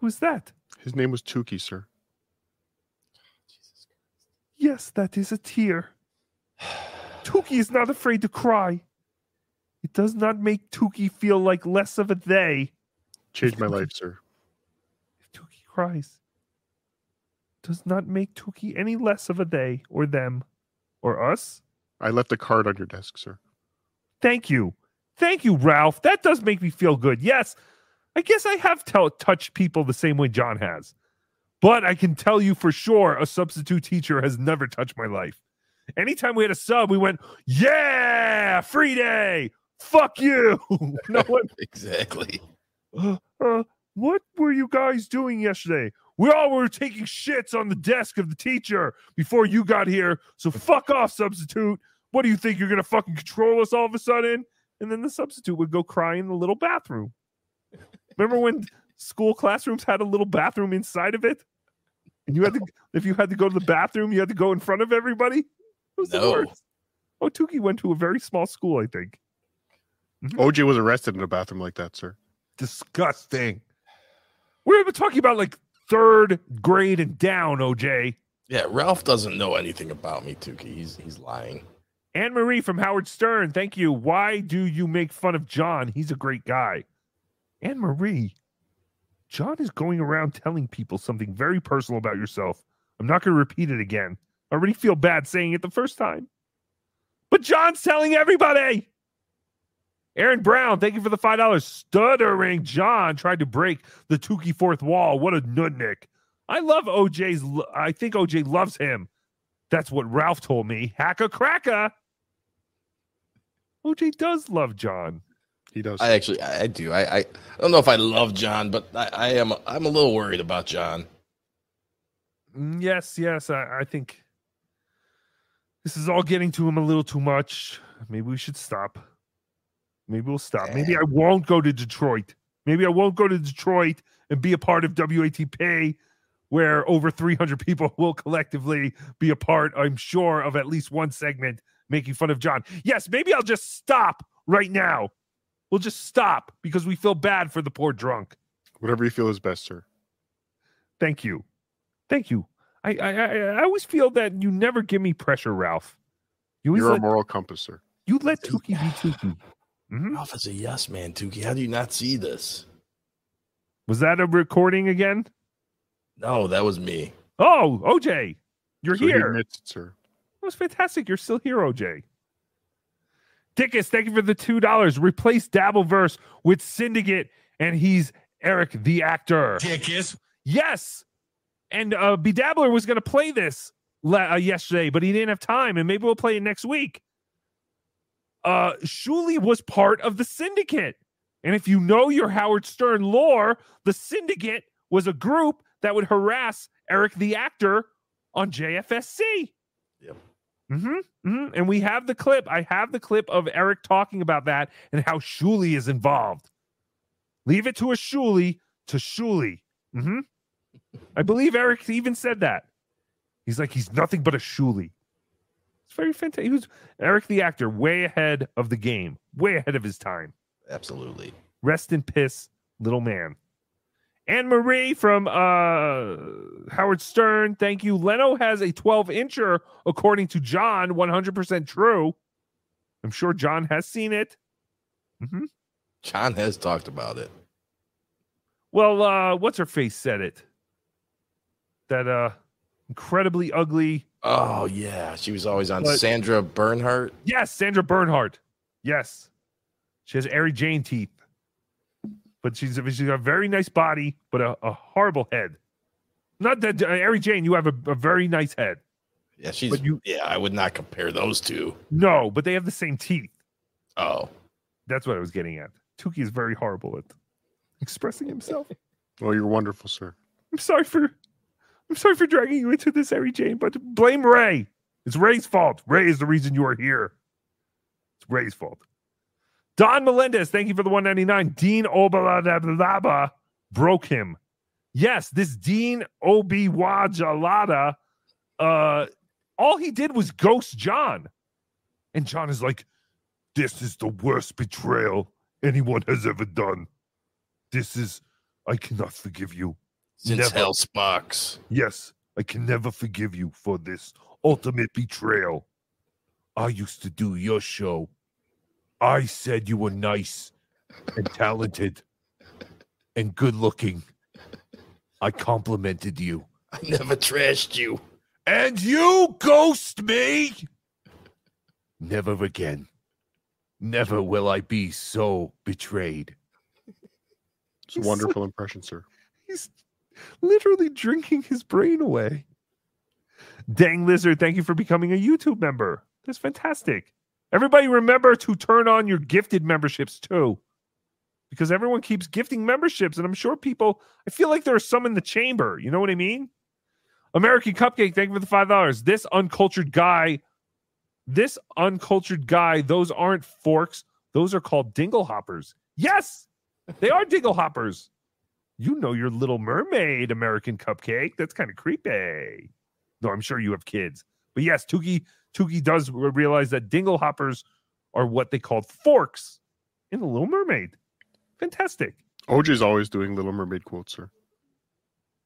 Who's that? His name was Tookie, sir. Yes, that is a tear. Tookie is not afraid to cry. It does not make Tookie feel like less of a they. Changed my life, sir. If Tookie cries. Does not make Tookie any less of a they or them or us. I left a card on your desk, sir. Thank you. Thank you, Ralph. That does make me feel good. Yes, I guess I have tell touched people the same way John has. But I can tell you for sure a substitute teacher has never touched my life. Anytime we had a sub, we went, yeah, free day. Fuck you. no one, exactly. uh, uh, what were you guys doing yesterday? We all were taking shits on the desk of the teacher before you got here. So fuck off, substitute. What do you think? You're gonna fucking control us all of a sudden? And then the substitute would go cry in the little bathroom. Remember when school classrooms had a little bathroom inside of it? And you had to, if you had to go to the bathroom, you had to go in front of everybody. It was the No. worst. Oh, Tookie went to a very small school, I think. Mm-hmm. OJ was arrested in a bathroom like that, sir. Disgusting. We're talking about like third grade and down, OJ. Yeah, Ralph doesn't know anything about me, Tookie. He's he's lying. Anne Marie from Howard Stern, thank you. Why do you make fun of John? He's a great guy. Anne Marie, John is going around telling people something very personal about yourself. I'm not going to repeat it again. I already feel bad saying it the first time. But John's telling everybody. Aaron Brown, thank you for the five dollars. Stuttering John tried to break the Tookie fourth wall. What a nudnik! I love OJ's. I think OJ loves him. That's what Ralph told me. Hacka cracka. OJ does love John. He does. I actually I do. I, I I don't know if I love John, but I, I am I'm a little worried about John. Mm, Yes, yes. I, I think this is all getting to him a little too much. Maybe we should stop. Maybe we'll stop. Maybe I won't go to Detroit. Maybe I won't go to Detroit and be a part of WATP, where over 300 people will collectively be a part, I'm sure, of at least one segment making fun of John. Yes, maybe I'll just stop right now. We'll just stop because we feel bad for the poor drunk. Whatever you feel is best, sir. Thank you. Thank you. I I, I, I always feel that you never give me pressure, Ralph. You You're a moral compass, sir. you let Tookie be Tookie. Mhm. Ralph is a yes man, Tookie. How do you not see this? Was that a recording again? No, that was me. Oh, OJ, you're So here. admits it, sir. That was fantastic. You're still here, OJ. Dickus, thank you for the two dollars. Replace Dabbleverse with Syndicate, and he's Eric the actor. Dickus. Yes, and uh, Bedabbler was going to play this la- uh, yesterday, but he didn't have time, and maybe we'll play it next week. Uh, Shuli was part of the Syndicate, and if you know your Howard Stern lore, the Syndicate was a group that would harass Eric the actor on JFSC. Hmm hmm And we have the clip. I have the clip of Eric talking about that and how Shuli is involved. Leave it to a Shuli to Shuli. hmm I believe Eric even said that. He's like he's nothing but a shuli. It's very fantastic. He was Eric the actor, way ahead of the game, way ahead of his time. Absolutely. Rest in piss, little man. Anne Marie from uh, Howard Stern. Thank you. Leno has a 12 incher, according to John. 100% true. I'm sure John has seen it. hmm John has talked about it. Well, uh, what's her face said it? That uh, incredibly ugly. Oh yeah, she was always on But- Sandra Bernhard. Yes, Sandra Bernhard. Yes, she has Ari Jane teeth, but she's she's got a very nice body, but a, a horrible head. Not that uh, Ari Jane, you have a, a very nice head. Yeah, she's. But you- yeah, I would not compare those two. No, but they have the same teeth. Oh, That's what I was getting at. Tookie is very horrible at expressing himself. Well, you're wonderful, sir. I'm sorry for I'm sorry for dragging you into this, Harry Jane, but blame Ray. It's Ray's fault. Ray is the reason you are here. It's Ray's fault. Don Melendez, thank you for the 199. Dean Obalaba broke him. Yes, this Dean Obi Wajalada, uh, all he did was ghost John. And John is like, This is the worst betrayal anyone has ever done. This is I cannot forgive you. since Never. Hell Sparks. Yes, I can never forgive you for this ultimate betrayal. I used to do your show. I said you were nice and talented and good looking. I complimented you. I never trashed you. And you ghost me? Never again. Never will I be so betrayed. It's a wonderful impression, sir. He's literally drinking his brain away. Dang Lizard, thank you for becoming a YouTube member. That's fantastic. Everybody remember to turn on your gifted memberships too. Because everyone keeps gifting memberships, and I'm sure people, I feel like there are some in the chamber. You know what I mean? American Cupcake, thank you for the five dollars. This uncultured guy, this uncultured guy, those aren't forks, those are called dingle hoppers. Yes, they are dingle hoppers. You know your little mermaid, American Cupcake. That's kind of creepy. Though I'm sure you have kids. But yes, Tookie Tookie does realize that dingle hoppers are what they called forks in the Little Mermaid. Fantastic. OJ's always doing Little Mermaid quotes, sir.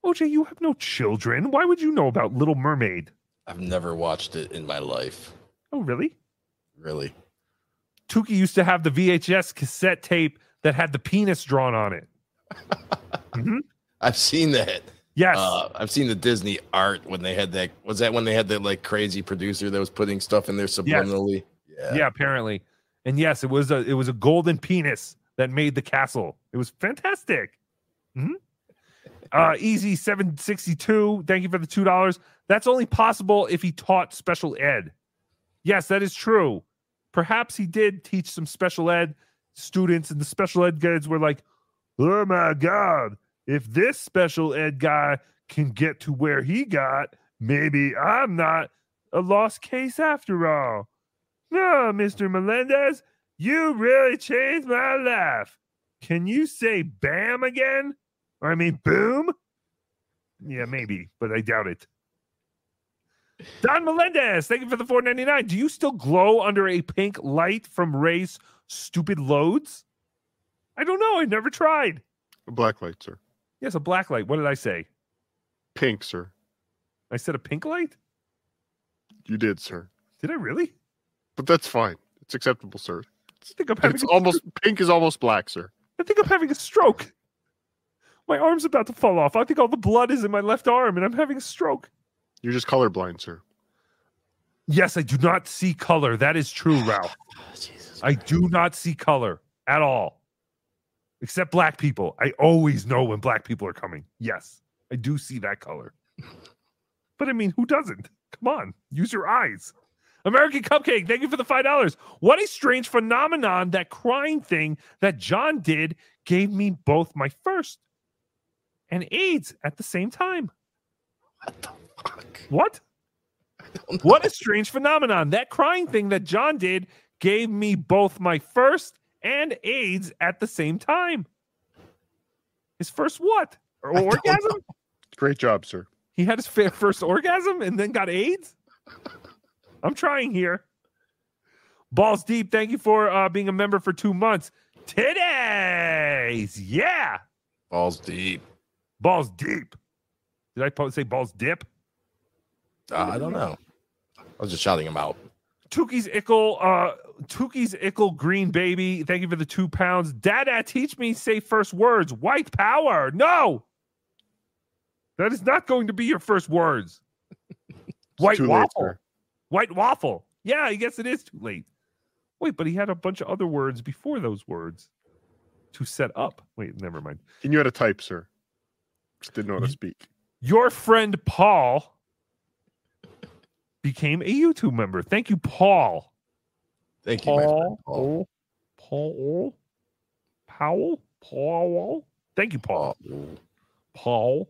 OJ, you have no children. Why would you know about Little Mermaid? I've never watched it in my life. Oh, really? Really. Tookie used to have the VHS cassette tape that had the penis drawn on it. Mhm. I've seen that. Yes. Uh, I've seen the Disney art when they had that. Was that when they had that like crazy producer that was putting stuff in there subliminally? Yeah. yeah, apparently. And yes, it was a it was a golden penis that made the castle. It was fantastic. Mhm. Uh, Easy seven sixty two. Thank you for the two dollars. That's only possible if he taught special ed. Yes, that is true. Perhaps he did teach some special ed students, and the special ed guys were like, "Oh my god, if this special ed guy can get to where he got, maybe I'm not a lost case after all." No, Mr. Melendez, you really changed my life. Can you say bam again? Or I mean boom? Yeah, maybe, but I doubt it. Don Melendez, thank you for the 499. Do you still glow under a pink light from Ray's stupid loads? I don't know. I never tried. Black light, sir. Yes, a black light. What did I say? Pink, sir. I said a pink light? You did, sir. Did I really? But that's fine. It's acceptable, sir. I think I'm having It's a- almost pink is almost black, sir. I think I'm having a stroke. My arm's about to fall off. I think all the blood is in my left arm and I'm having a stroke. You're just colorblind, sir. Yes, I do not see color. That is true, Ralph. I do not see color at all. Except black people. I always know when black people are coming. Yes, I do see that color. But I mean, who doesn't? Come on, use your eyes. American Cupcake, thank you for the $5. What a strange phenomenon that crying thing that John did gave me both my first and AIDS at the same time. What the fuck? What? What a strange phenomenon. That crying thing that John did gave me both my first and AIDS at the same time. His first what? Or orgasm? Great job, sir. He had his first orgasm and then got AIDS. I'm trying here. Balls deep. Thank you for uh, being a member for two months. Today's yeah. Balls deep. Balls deep. Did I say balls dip? Uh, I don't know. I was just shouting him out. Tookie's Ickle, uh, Tookie's Ickle Green Baby. Thank you for the two pounds. Dada, teach me say first words. White power. No, that is not going to be your first words. White too late, waffle. White waffle. Yeah, I guess it is too late. Wait, but he had a bunch of other words before those words to set up. Wait, never mind. He knew how to type, sir. Just didn't know how to speak. Your friend Paul became a YouTube member. Thank you, Paul. Thank you, Paul. Paul. Paul. Powell. Paul. Thank you, Paul. Paul.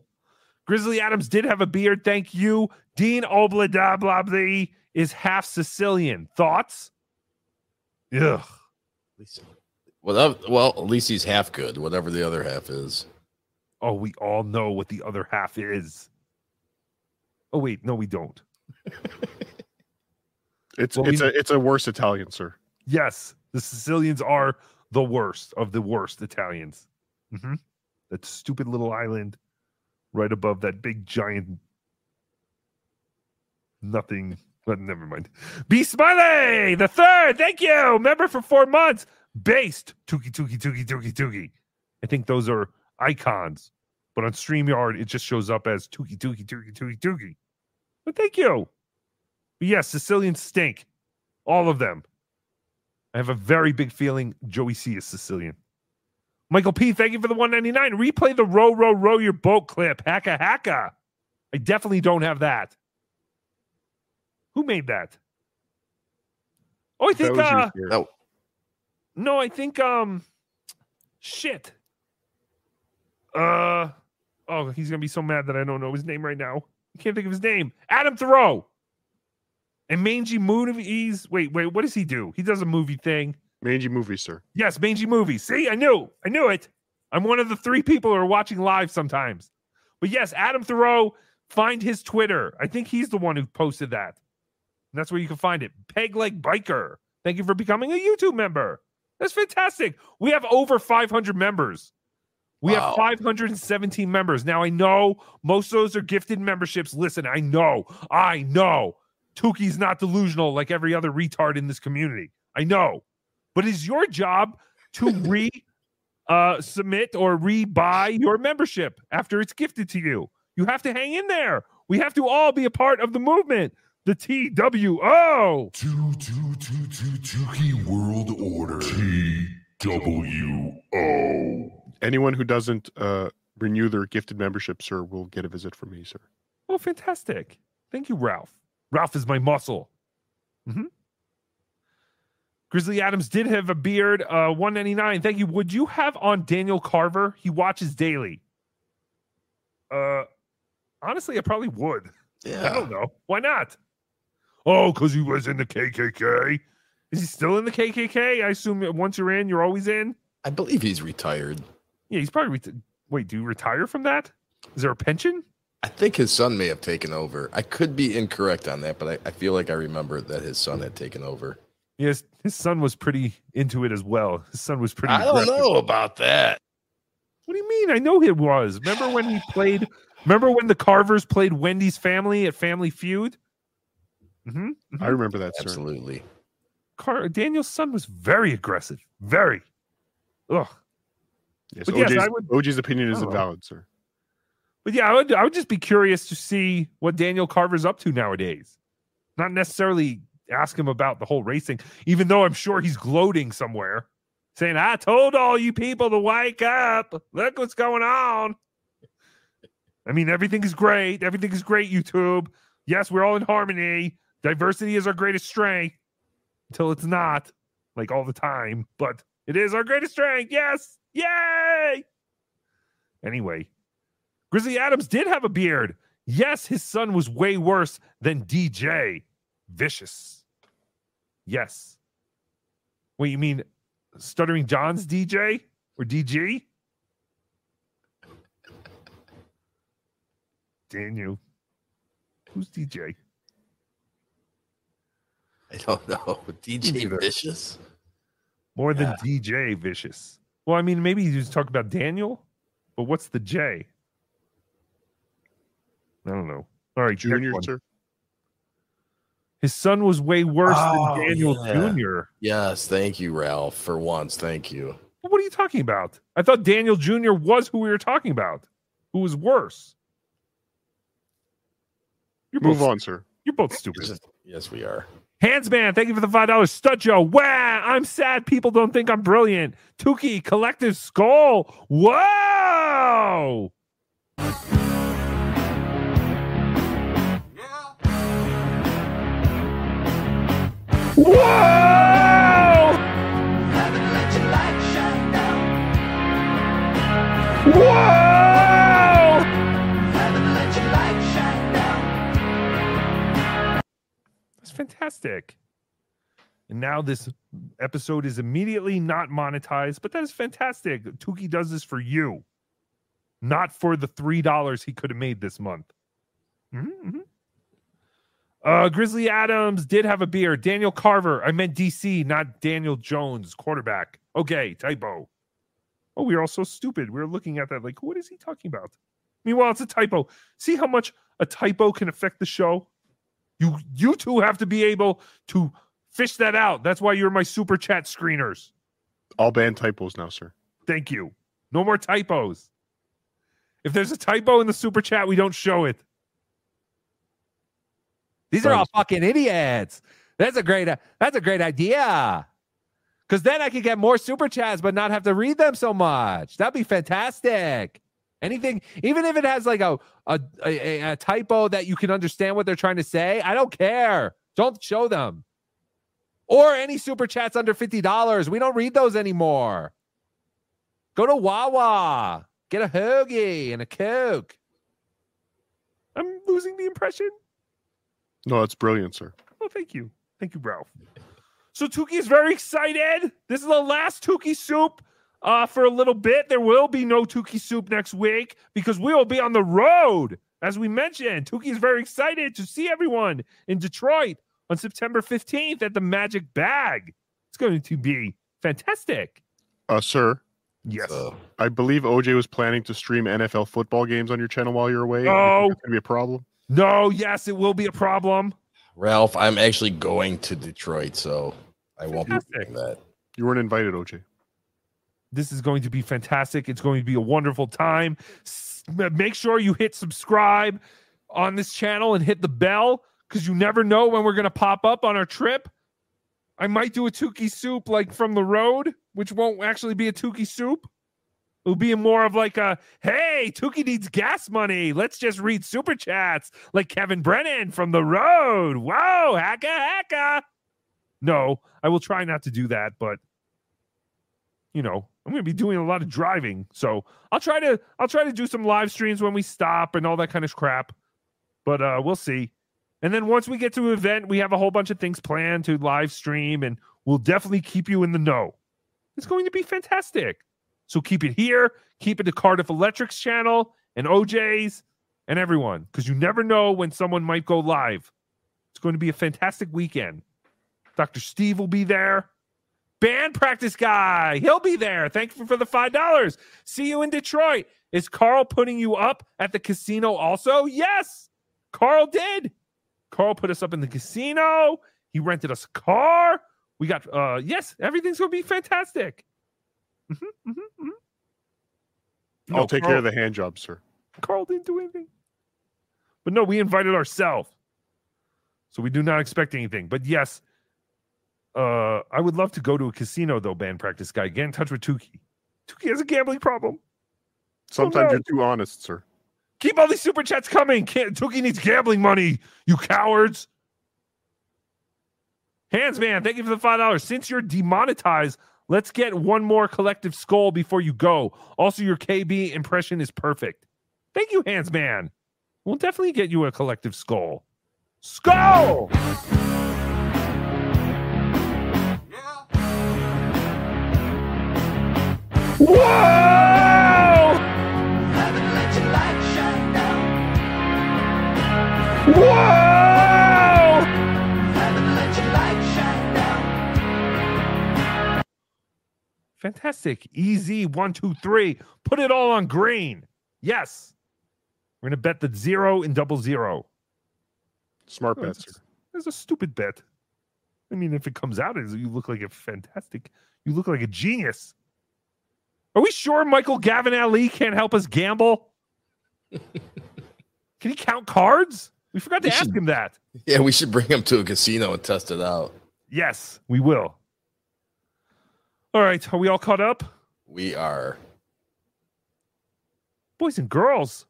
Grizzly Adams did have a beard. Thank you. Dean Obladablabley is half Sicilian. Thoughts? Ugh. Well, that- well, at least he's half good, whatever the other half is. Oh, we all know what the other half is. Oh wait, no, we don't. It's Well, it's we- a it's a worse Italian, sir. Yes, the Sicilians are the worst of the worst Italians. hmm That stupid little island right above that big giant nothing. But never mind. Be Smiley, the third. Thank you. Member for four months. Based Tookie Tookie Tookie Tookie Tookie. I think those are icons, but on StreamYard it just shows up as Tookie Tookie Tookie Tookie Tookie. But thank you. But yes, Sicilians stink. All of them. I have a very big feeling Joey C is Sicilian. Michael P, thank you for the 199. Replay the row, row, row your boat clip. Hacka, hacka. I definitely don't have that. Who made that? Oh, I think, was uh, sir. No, no, I think, um, shit. Uh, oh, he's gonna be so mad that I don't know his name right now. I can't think of his name. Adam Thoreau. And Mangy Movies. Wait, wait, what does he do? He does a movie thing. Mangy movies, sir. Yes, Mangy Movies. See, I knew. I knew it. I'm one of the three people who are watching live sometimes. But yes, Adam Thoreau, find his Twitter. I think he's the one who posted that. And that's where you can find it. Peg Leg Biker. Thank you for becoming a YouTube member. That's fantastic. We have over 500 members. We have 517 members. Now, I know most of those are gifted memberships. Listen, I know, I know. Tookie's not delusional like every other retard in this community. I know. But it's your job to re uh, submit or re-buy your membership after it's gifted to you. You have to hang in there. We have to all be a part of the movement. The TWO. Two, two, two, two, Tookie World Order. T W O. Anyone who doesn't uh, renew their gifted membership, sir, will get a visit from me, sir. Oh, fantastic. Thank you, Ralph. Ralph is my muscle. Mhm. Grizzly Adams did have a beard. Uh, 199. Thank you. Would you have on Daniel Carver? He watches daily. Uh honestly, I probably would. Yeah. I don't know. Why not? Oh, because he was in the KKK. Is he still in the KKK? I assume once you're in, you're always in. I believe he's retired. Yeah, he's probably. Reti- Wait, do you retire from that? Is there a pension? I think his son may have taken over. I could be incorrect on that, but I, I feel like I remember that his son had taken over. Yes, his son was pretty into it as well. His son was pretty. I don't aggressive. know about that. What do you mean? I know he was. Remember when he played? Remember when the Carvers played Wendy's Family at Family Feud? hmm I remember that, sir. Absolutely. Car- Daniel's son was very aggressive. Very. Ugh. Yes, But yes, I would- OJ's opinion is I don't know. invalid, sir. But yeah, I would I would just be curious to see what Daniel Carver's up to nowadays. Not necessarily ask him about the whole racing, even though I'm sure he's gloating somewhere, saying, I told all you people to wake up. Look what's going on. I mean, everything is great. Everything is great, YouTube. Yes, we're all in harmony. Diversity is our greatest strength until it's not, like all the time, but it is our greatest strength. Yes. Yay. Anyway, Grizzly Adams did have a beard. Yes, his son was way worse than DJ Vicious. Yes. Wait, you mean Stuttering John's DJ or DG? Daniel, Who's DJ? I don't know. DJ Vicious? More than DJ Vicious. Well, I mean, maybe you just talk about Daniel, but what's the J? I don't know. All right, Junior, sir. His son was way worse Oh, than Daniel yeah. Jr. Yes, thank you, Ralph. For once, thank you. What are you talking about? I thought Daniel Jr. was who we were talking about. Who was worse? You're Move both, on, sir. You're both stupid. Yes, we are. Handsman, thank you for the five dollars. Stud Joe. Wow, I'm sad people don't think I'm brilliant. Tookie, collective skull. Whoa. Whoa! Whoa! That's fantastic. And now this episode is immediately not monetized, but that is fantastic. Tookie does this for you, not for the three dollars he could have made this month. Mhm, mhm. Uh, Grizzly Adams did have a beer. Daniel Carver. I meant DC, not Daniel Jones, quarterback. Okay, typo. Oh, we are all so stupid. We are looking at that like, what is he talking about? Meanwhile, it's a typo. See how much a typo can affect the show? You you two have to be able to fish that out. That's why you're my super chat screeners. All banned typos now, sir. Thank you. No more typos. If there's a typo in the super chat, we don't show it. These are all fucking idiots. That's a great. That's a great idea. Because then I could get more super chats, but not have to read them so much. That'd be fantastic. Anything, even if it has like a a, a a typo that you can understand what they're trying to say, I don't care. Don't show them. Or any super chats under fifty dollars. We don't read those anymore. Go to Wawa, get a hoagie and a coke. I'm losing the impression. No, that's brilliant, sir. Oh, thank you. Thank you, Ralph. So Tookie is very excited. This is the last Tookie soup uh, for a little bit. There will be no Tookie soup next week because we will be on the road. As we mentioned, Tookie is very excited to see everyone in Detroit on September 15th at the Magic Bag. It's going to be fantastic. Uh, sir. Yes. I believe OJ was planning to stream NFL football games on your channel while you're away. Oh. It's gonna be a problem. No, yes, it will be a problem. Ralph, I'm actually going to Detroit, so I won't be Fantastic. doing that. You weren't invited, OJ. This is going to be fantastic. It's going to be a wonderful time. S- Make sure you hit subscribe on this channel and hit the bell because you never know when we're going to pop up on our trip. I might do a Tookie soup like from the road, which won't actually be a Tookie soup. It'll be more of like a hey, Tookie needs gas money. Let's just read super chats like Kevin Brennan from the road. Whoa, hacka hacka. No, I will try not to do that, but you know, I'm going to be doing a lot of driving, so I'll try to I'll try to do some live streams when we stop and all that kind of crap. But uh we'll see. And then once we get to an event, we have a whole bunch of things planned to live stream and we'll definitely keep you in the know. It's going to be fantastic. So keep it here, keep it to Cardiff Electric's channel and OJ's and everyone because you never know when someone might go live. It's going to be a fantastic weekend. Dr. Steve will be there. Band practice guy, he'll be there. Thank you for the $5. See you in Detroit. Is Carl putting you up at the casino also? Yes, Carl did. Carl put us up in the casino. He rented us a car. We got, uh, yes, everything's going to be fantastic. Mhm, mhm, mhm. I'll take Carl- care of the hand job, sir. Carl didn't do anything. But no, we invited ourselves. So we do not expect anything. But yes, uh, I would love to go to a casino though, band practice guy. Get in touch with Tookie. Tookie has a gambling problem. Sometimes no. you're too honest, sir. Keep all these super chats coming. Can't, Tookie needs gambling money, you cowards. Hands man, thank you for the five dollars. Since you're demonetized, let's get one more collective skull before you go. Also, your KB impression is perfect. Thank you, Hands man. We'll definitely get you a collective skull. Skull! Whoa! Whoa! Fantastic. Easy one, two, three. Put it all on green. Yes. We're gonna bet the zero and double zero. Smart Oh, bet, that's- sir. A stupid bet. I mean, if it comes out you look like a fantastic, you look like a genius. Are we sure Michael Gavin Ali can't help us gamble? Can he count cards? We forgot to We ask should- him that. Yeah, we should bring him to a casino and test it out. Yes, we will. All right, are we all caught up? We are. boys and girls,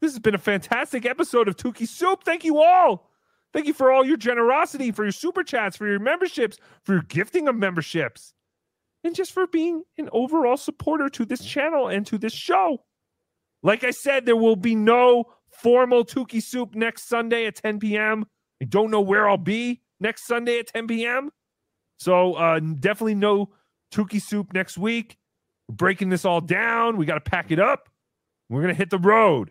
this has been a fantastic episode of Tookie Soup. Thank you all. Thank you for all your generosity, for your super chats, for your memberships, for your gifting of memberships, and just for being an overall supporter to this channel and to this show. Like I said, there will be no formal Tookie Soup next Sunday at 10 p.m. I don't know where I'll be next Sunday at 10 p.m. So uh, definitely no Tookie Soup next week. We're breaking this all down. We got to pack it up. We're going to hit the road.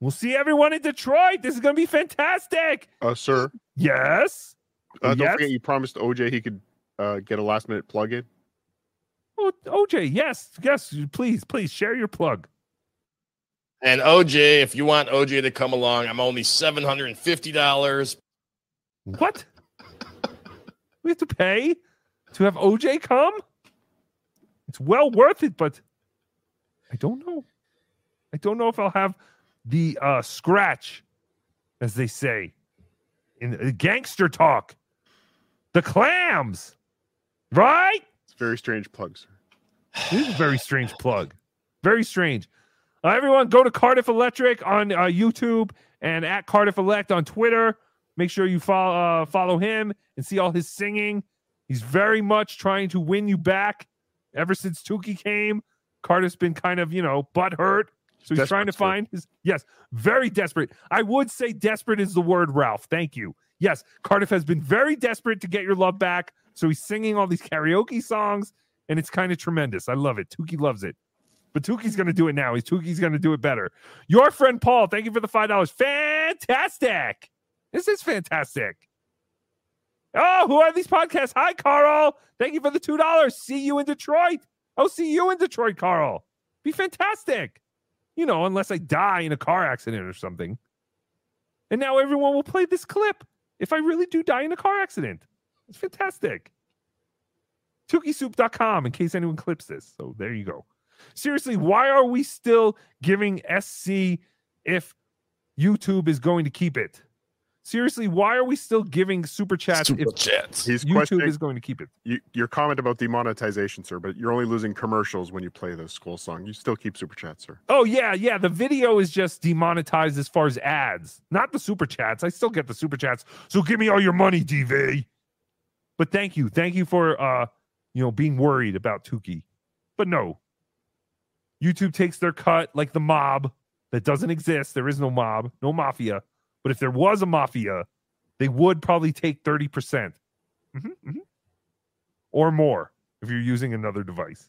We'll see everyone in Detroit. This is going to be fantastic. Uh, sir. Yes. Uh, don't Yes? forget you promised OJ he could uh, get a last minute plug in. Oh, OJ, yes, yes, please, please share your plug. And OJ, if you want OJ to come along, I'm only seven hundred and fifty dollars. What? We have to pay to have OJ come? It's well worth it, but I don't know. I don't know if I'll have the uh, scratch, as they say in uh, gangster talk. The clams, right? It's a very strange plug, sir. This is a very strange plug. Very strange. Uh, everyone, go to Cardiff Electric on uh, YouTube and at Cardiff Elect on Twitter. Make sure you follow uh, follow him and see all his singing. He's very much trying to win you back. Ever since Tookie came, Cardiff's been kind of you know butt hurt, so he's trying to find his yes, very desperate. I would say desperate is the word, Ralph. Thank you. Yes, Cardiff has been very desperate to get your love back, so he's singing all these karaoke songs, and it's kind of tremendous. I love it. Tookie loves it. But Tookie's going to do it now. He's Tookie's going to do it better. Your friend Paul, thank you for the five dollars. Fantastic! This is fantastic. Oh, who are these podcasts? Hi, Carl. Thank you for the two dollars. See you in Detroit. I'll see you in Detroit, Carl. Be fantastic. You know, unless I die in a car accident or something. And now everyone will play this clip if I really do die in a car accident. It's fantastic. TookieSoup.com in case anyone clips this. So there you go. Seriously, why are we still giving SC if YouTube is going to keep it? Seriously, why are we still giving super chats Super if chats. He's YouTube is going to keep it? you, your comment about demonetization, sir, but you're only losing commercials when you play the school song. You still keep super chats, sir. Oh yeah, yeah. The video is just demonetized as far as ads, not the super chats. I still get the super chats. So give me all your money, DV. But thank you, thank you for uh, you know, being worried about Tookie. But no, YouTube takes their cut like the mob that doesn't exist. There is no mob, no mafia. But if there was a mafia, they would probably take 30% Mm-hmm, or more if you're using another device.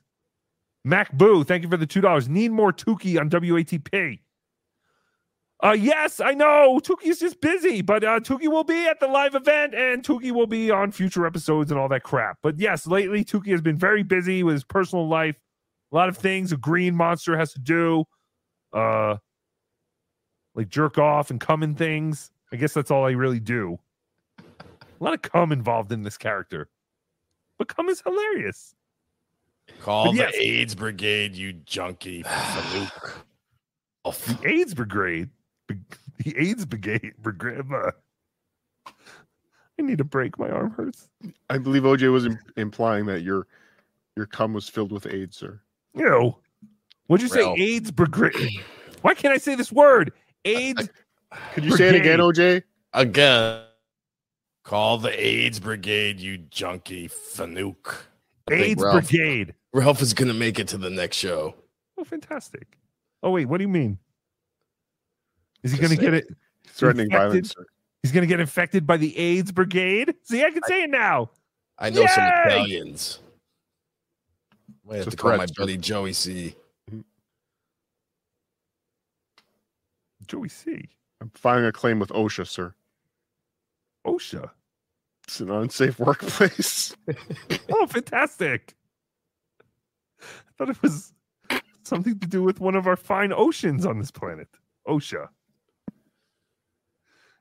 Mac Boo, thank you for the $2. Need more Tukey on WATP. Uh, yes, I know. Tukey's just busy, but uh, Tukey will be at the live event and Tuki will be on future episodes and all that crap. But yes, lately Tuki has been very busy with his personal life. A lot of things a green monster has to do. Uh, like jerk off and cum in things. I guess that's all I really do. A lot of cum involved in this character. But cum is hilarious. Call But yes. the AIDS Brigade, you junkie. Farouk. Oh, The AIDS Brigade. The AIDS Brigade. Brigade. uh, I need a break. My arm hurts. I believe OJ was im- implying that your your cum was filled with AIDS, sir. Ew. What'd you say? AIDS Brigade. Why can't I say this word? AIDS. Could you say it again, OJ? Again. Call the AIDS Brigade, you junkie. Fanuc. I think AIDS Ralph- Brigade. Ralph is gonna make it to the next show. Oh, fantastic. Oh, wait. What do you mean? Is he Just going to get it? Threatening infected? violence, sir. He's going to get infected by the AIDS Brigade? See, I can say it now. I know some Yay! Italians. Might have It's to a call my buddy Joey C. Joey C. I'm filing a claim with OSHA, sir. OSHA. It's an unsafe workplace. Oh, fantastic. I thought it was something to do with one of our fine oceans on this planet, OSHA.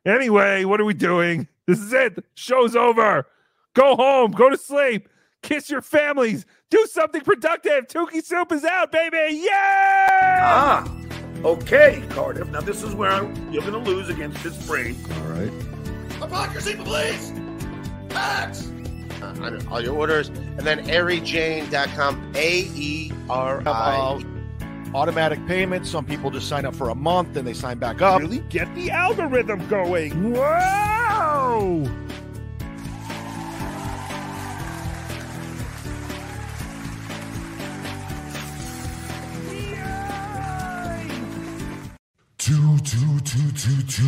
Anyway, what are we doing? This is it. Show's over. Go home. Go to sleep. Kiss your families. Do something productive. Tookie Soup is out, baby. Yeah! Ah, okay, Cardiff. Now this is where I'm, you're going to lose against this brain. All right. Democracy, please! Tax! Uh, on all your orders. And then aerijane.com. A E R I. Automatic payments. Some people just sign up for a month and they sign back up. Really get the algorithm going. Whoa! Two, two, two, two, two.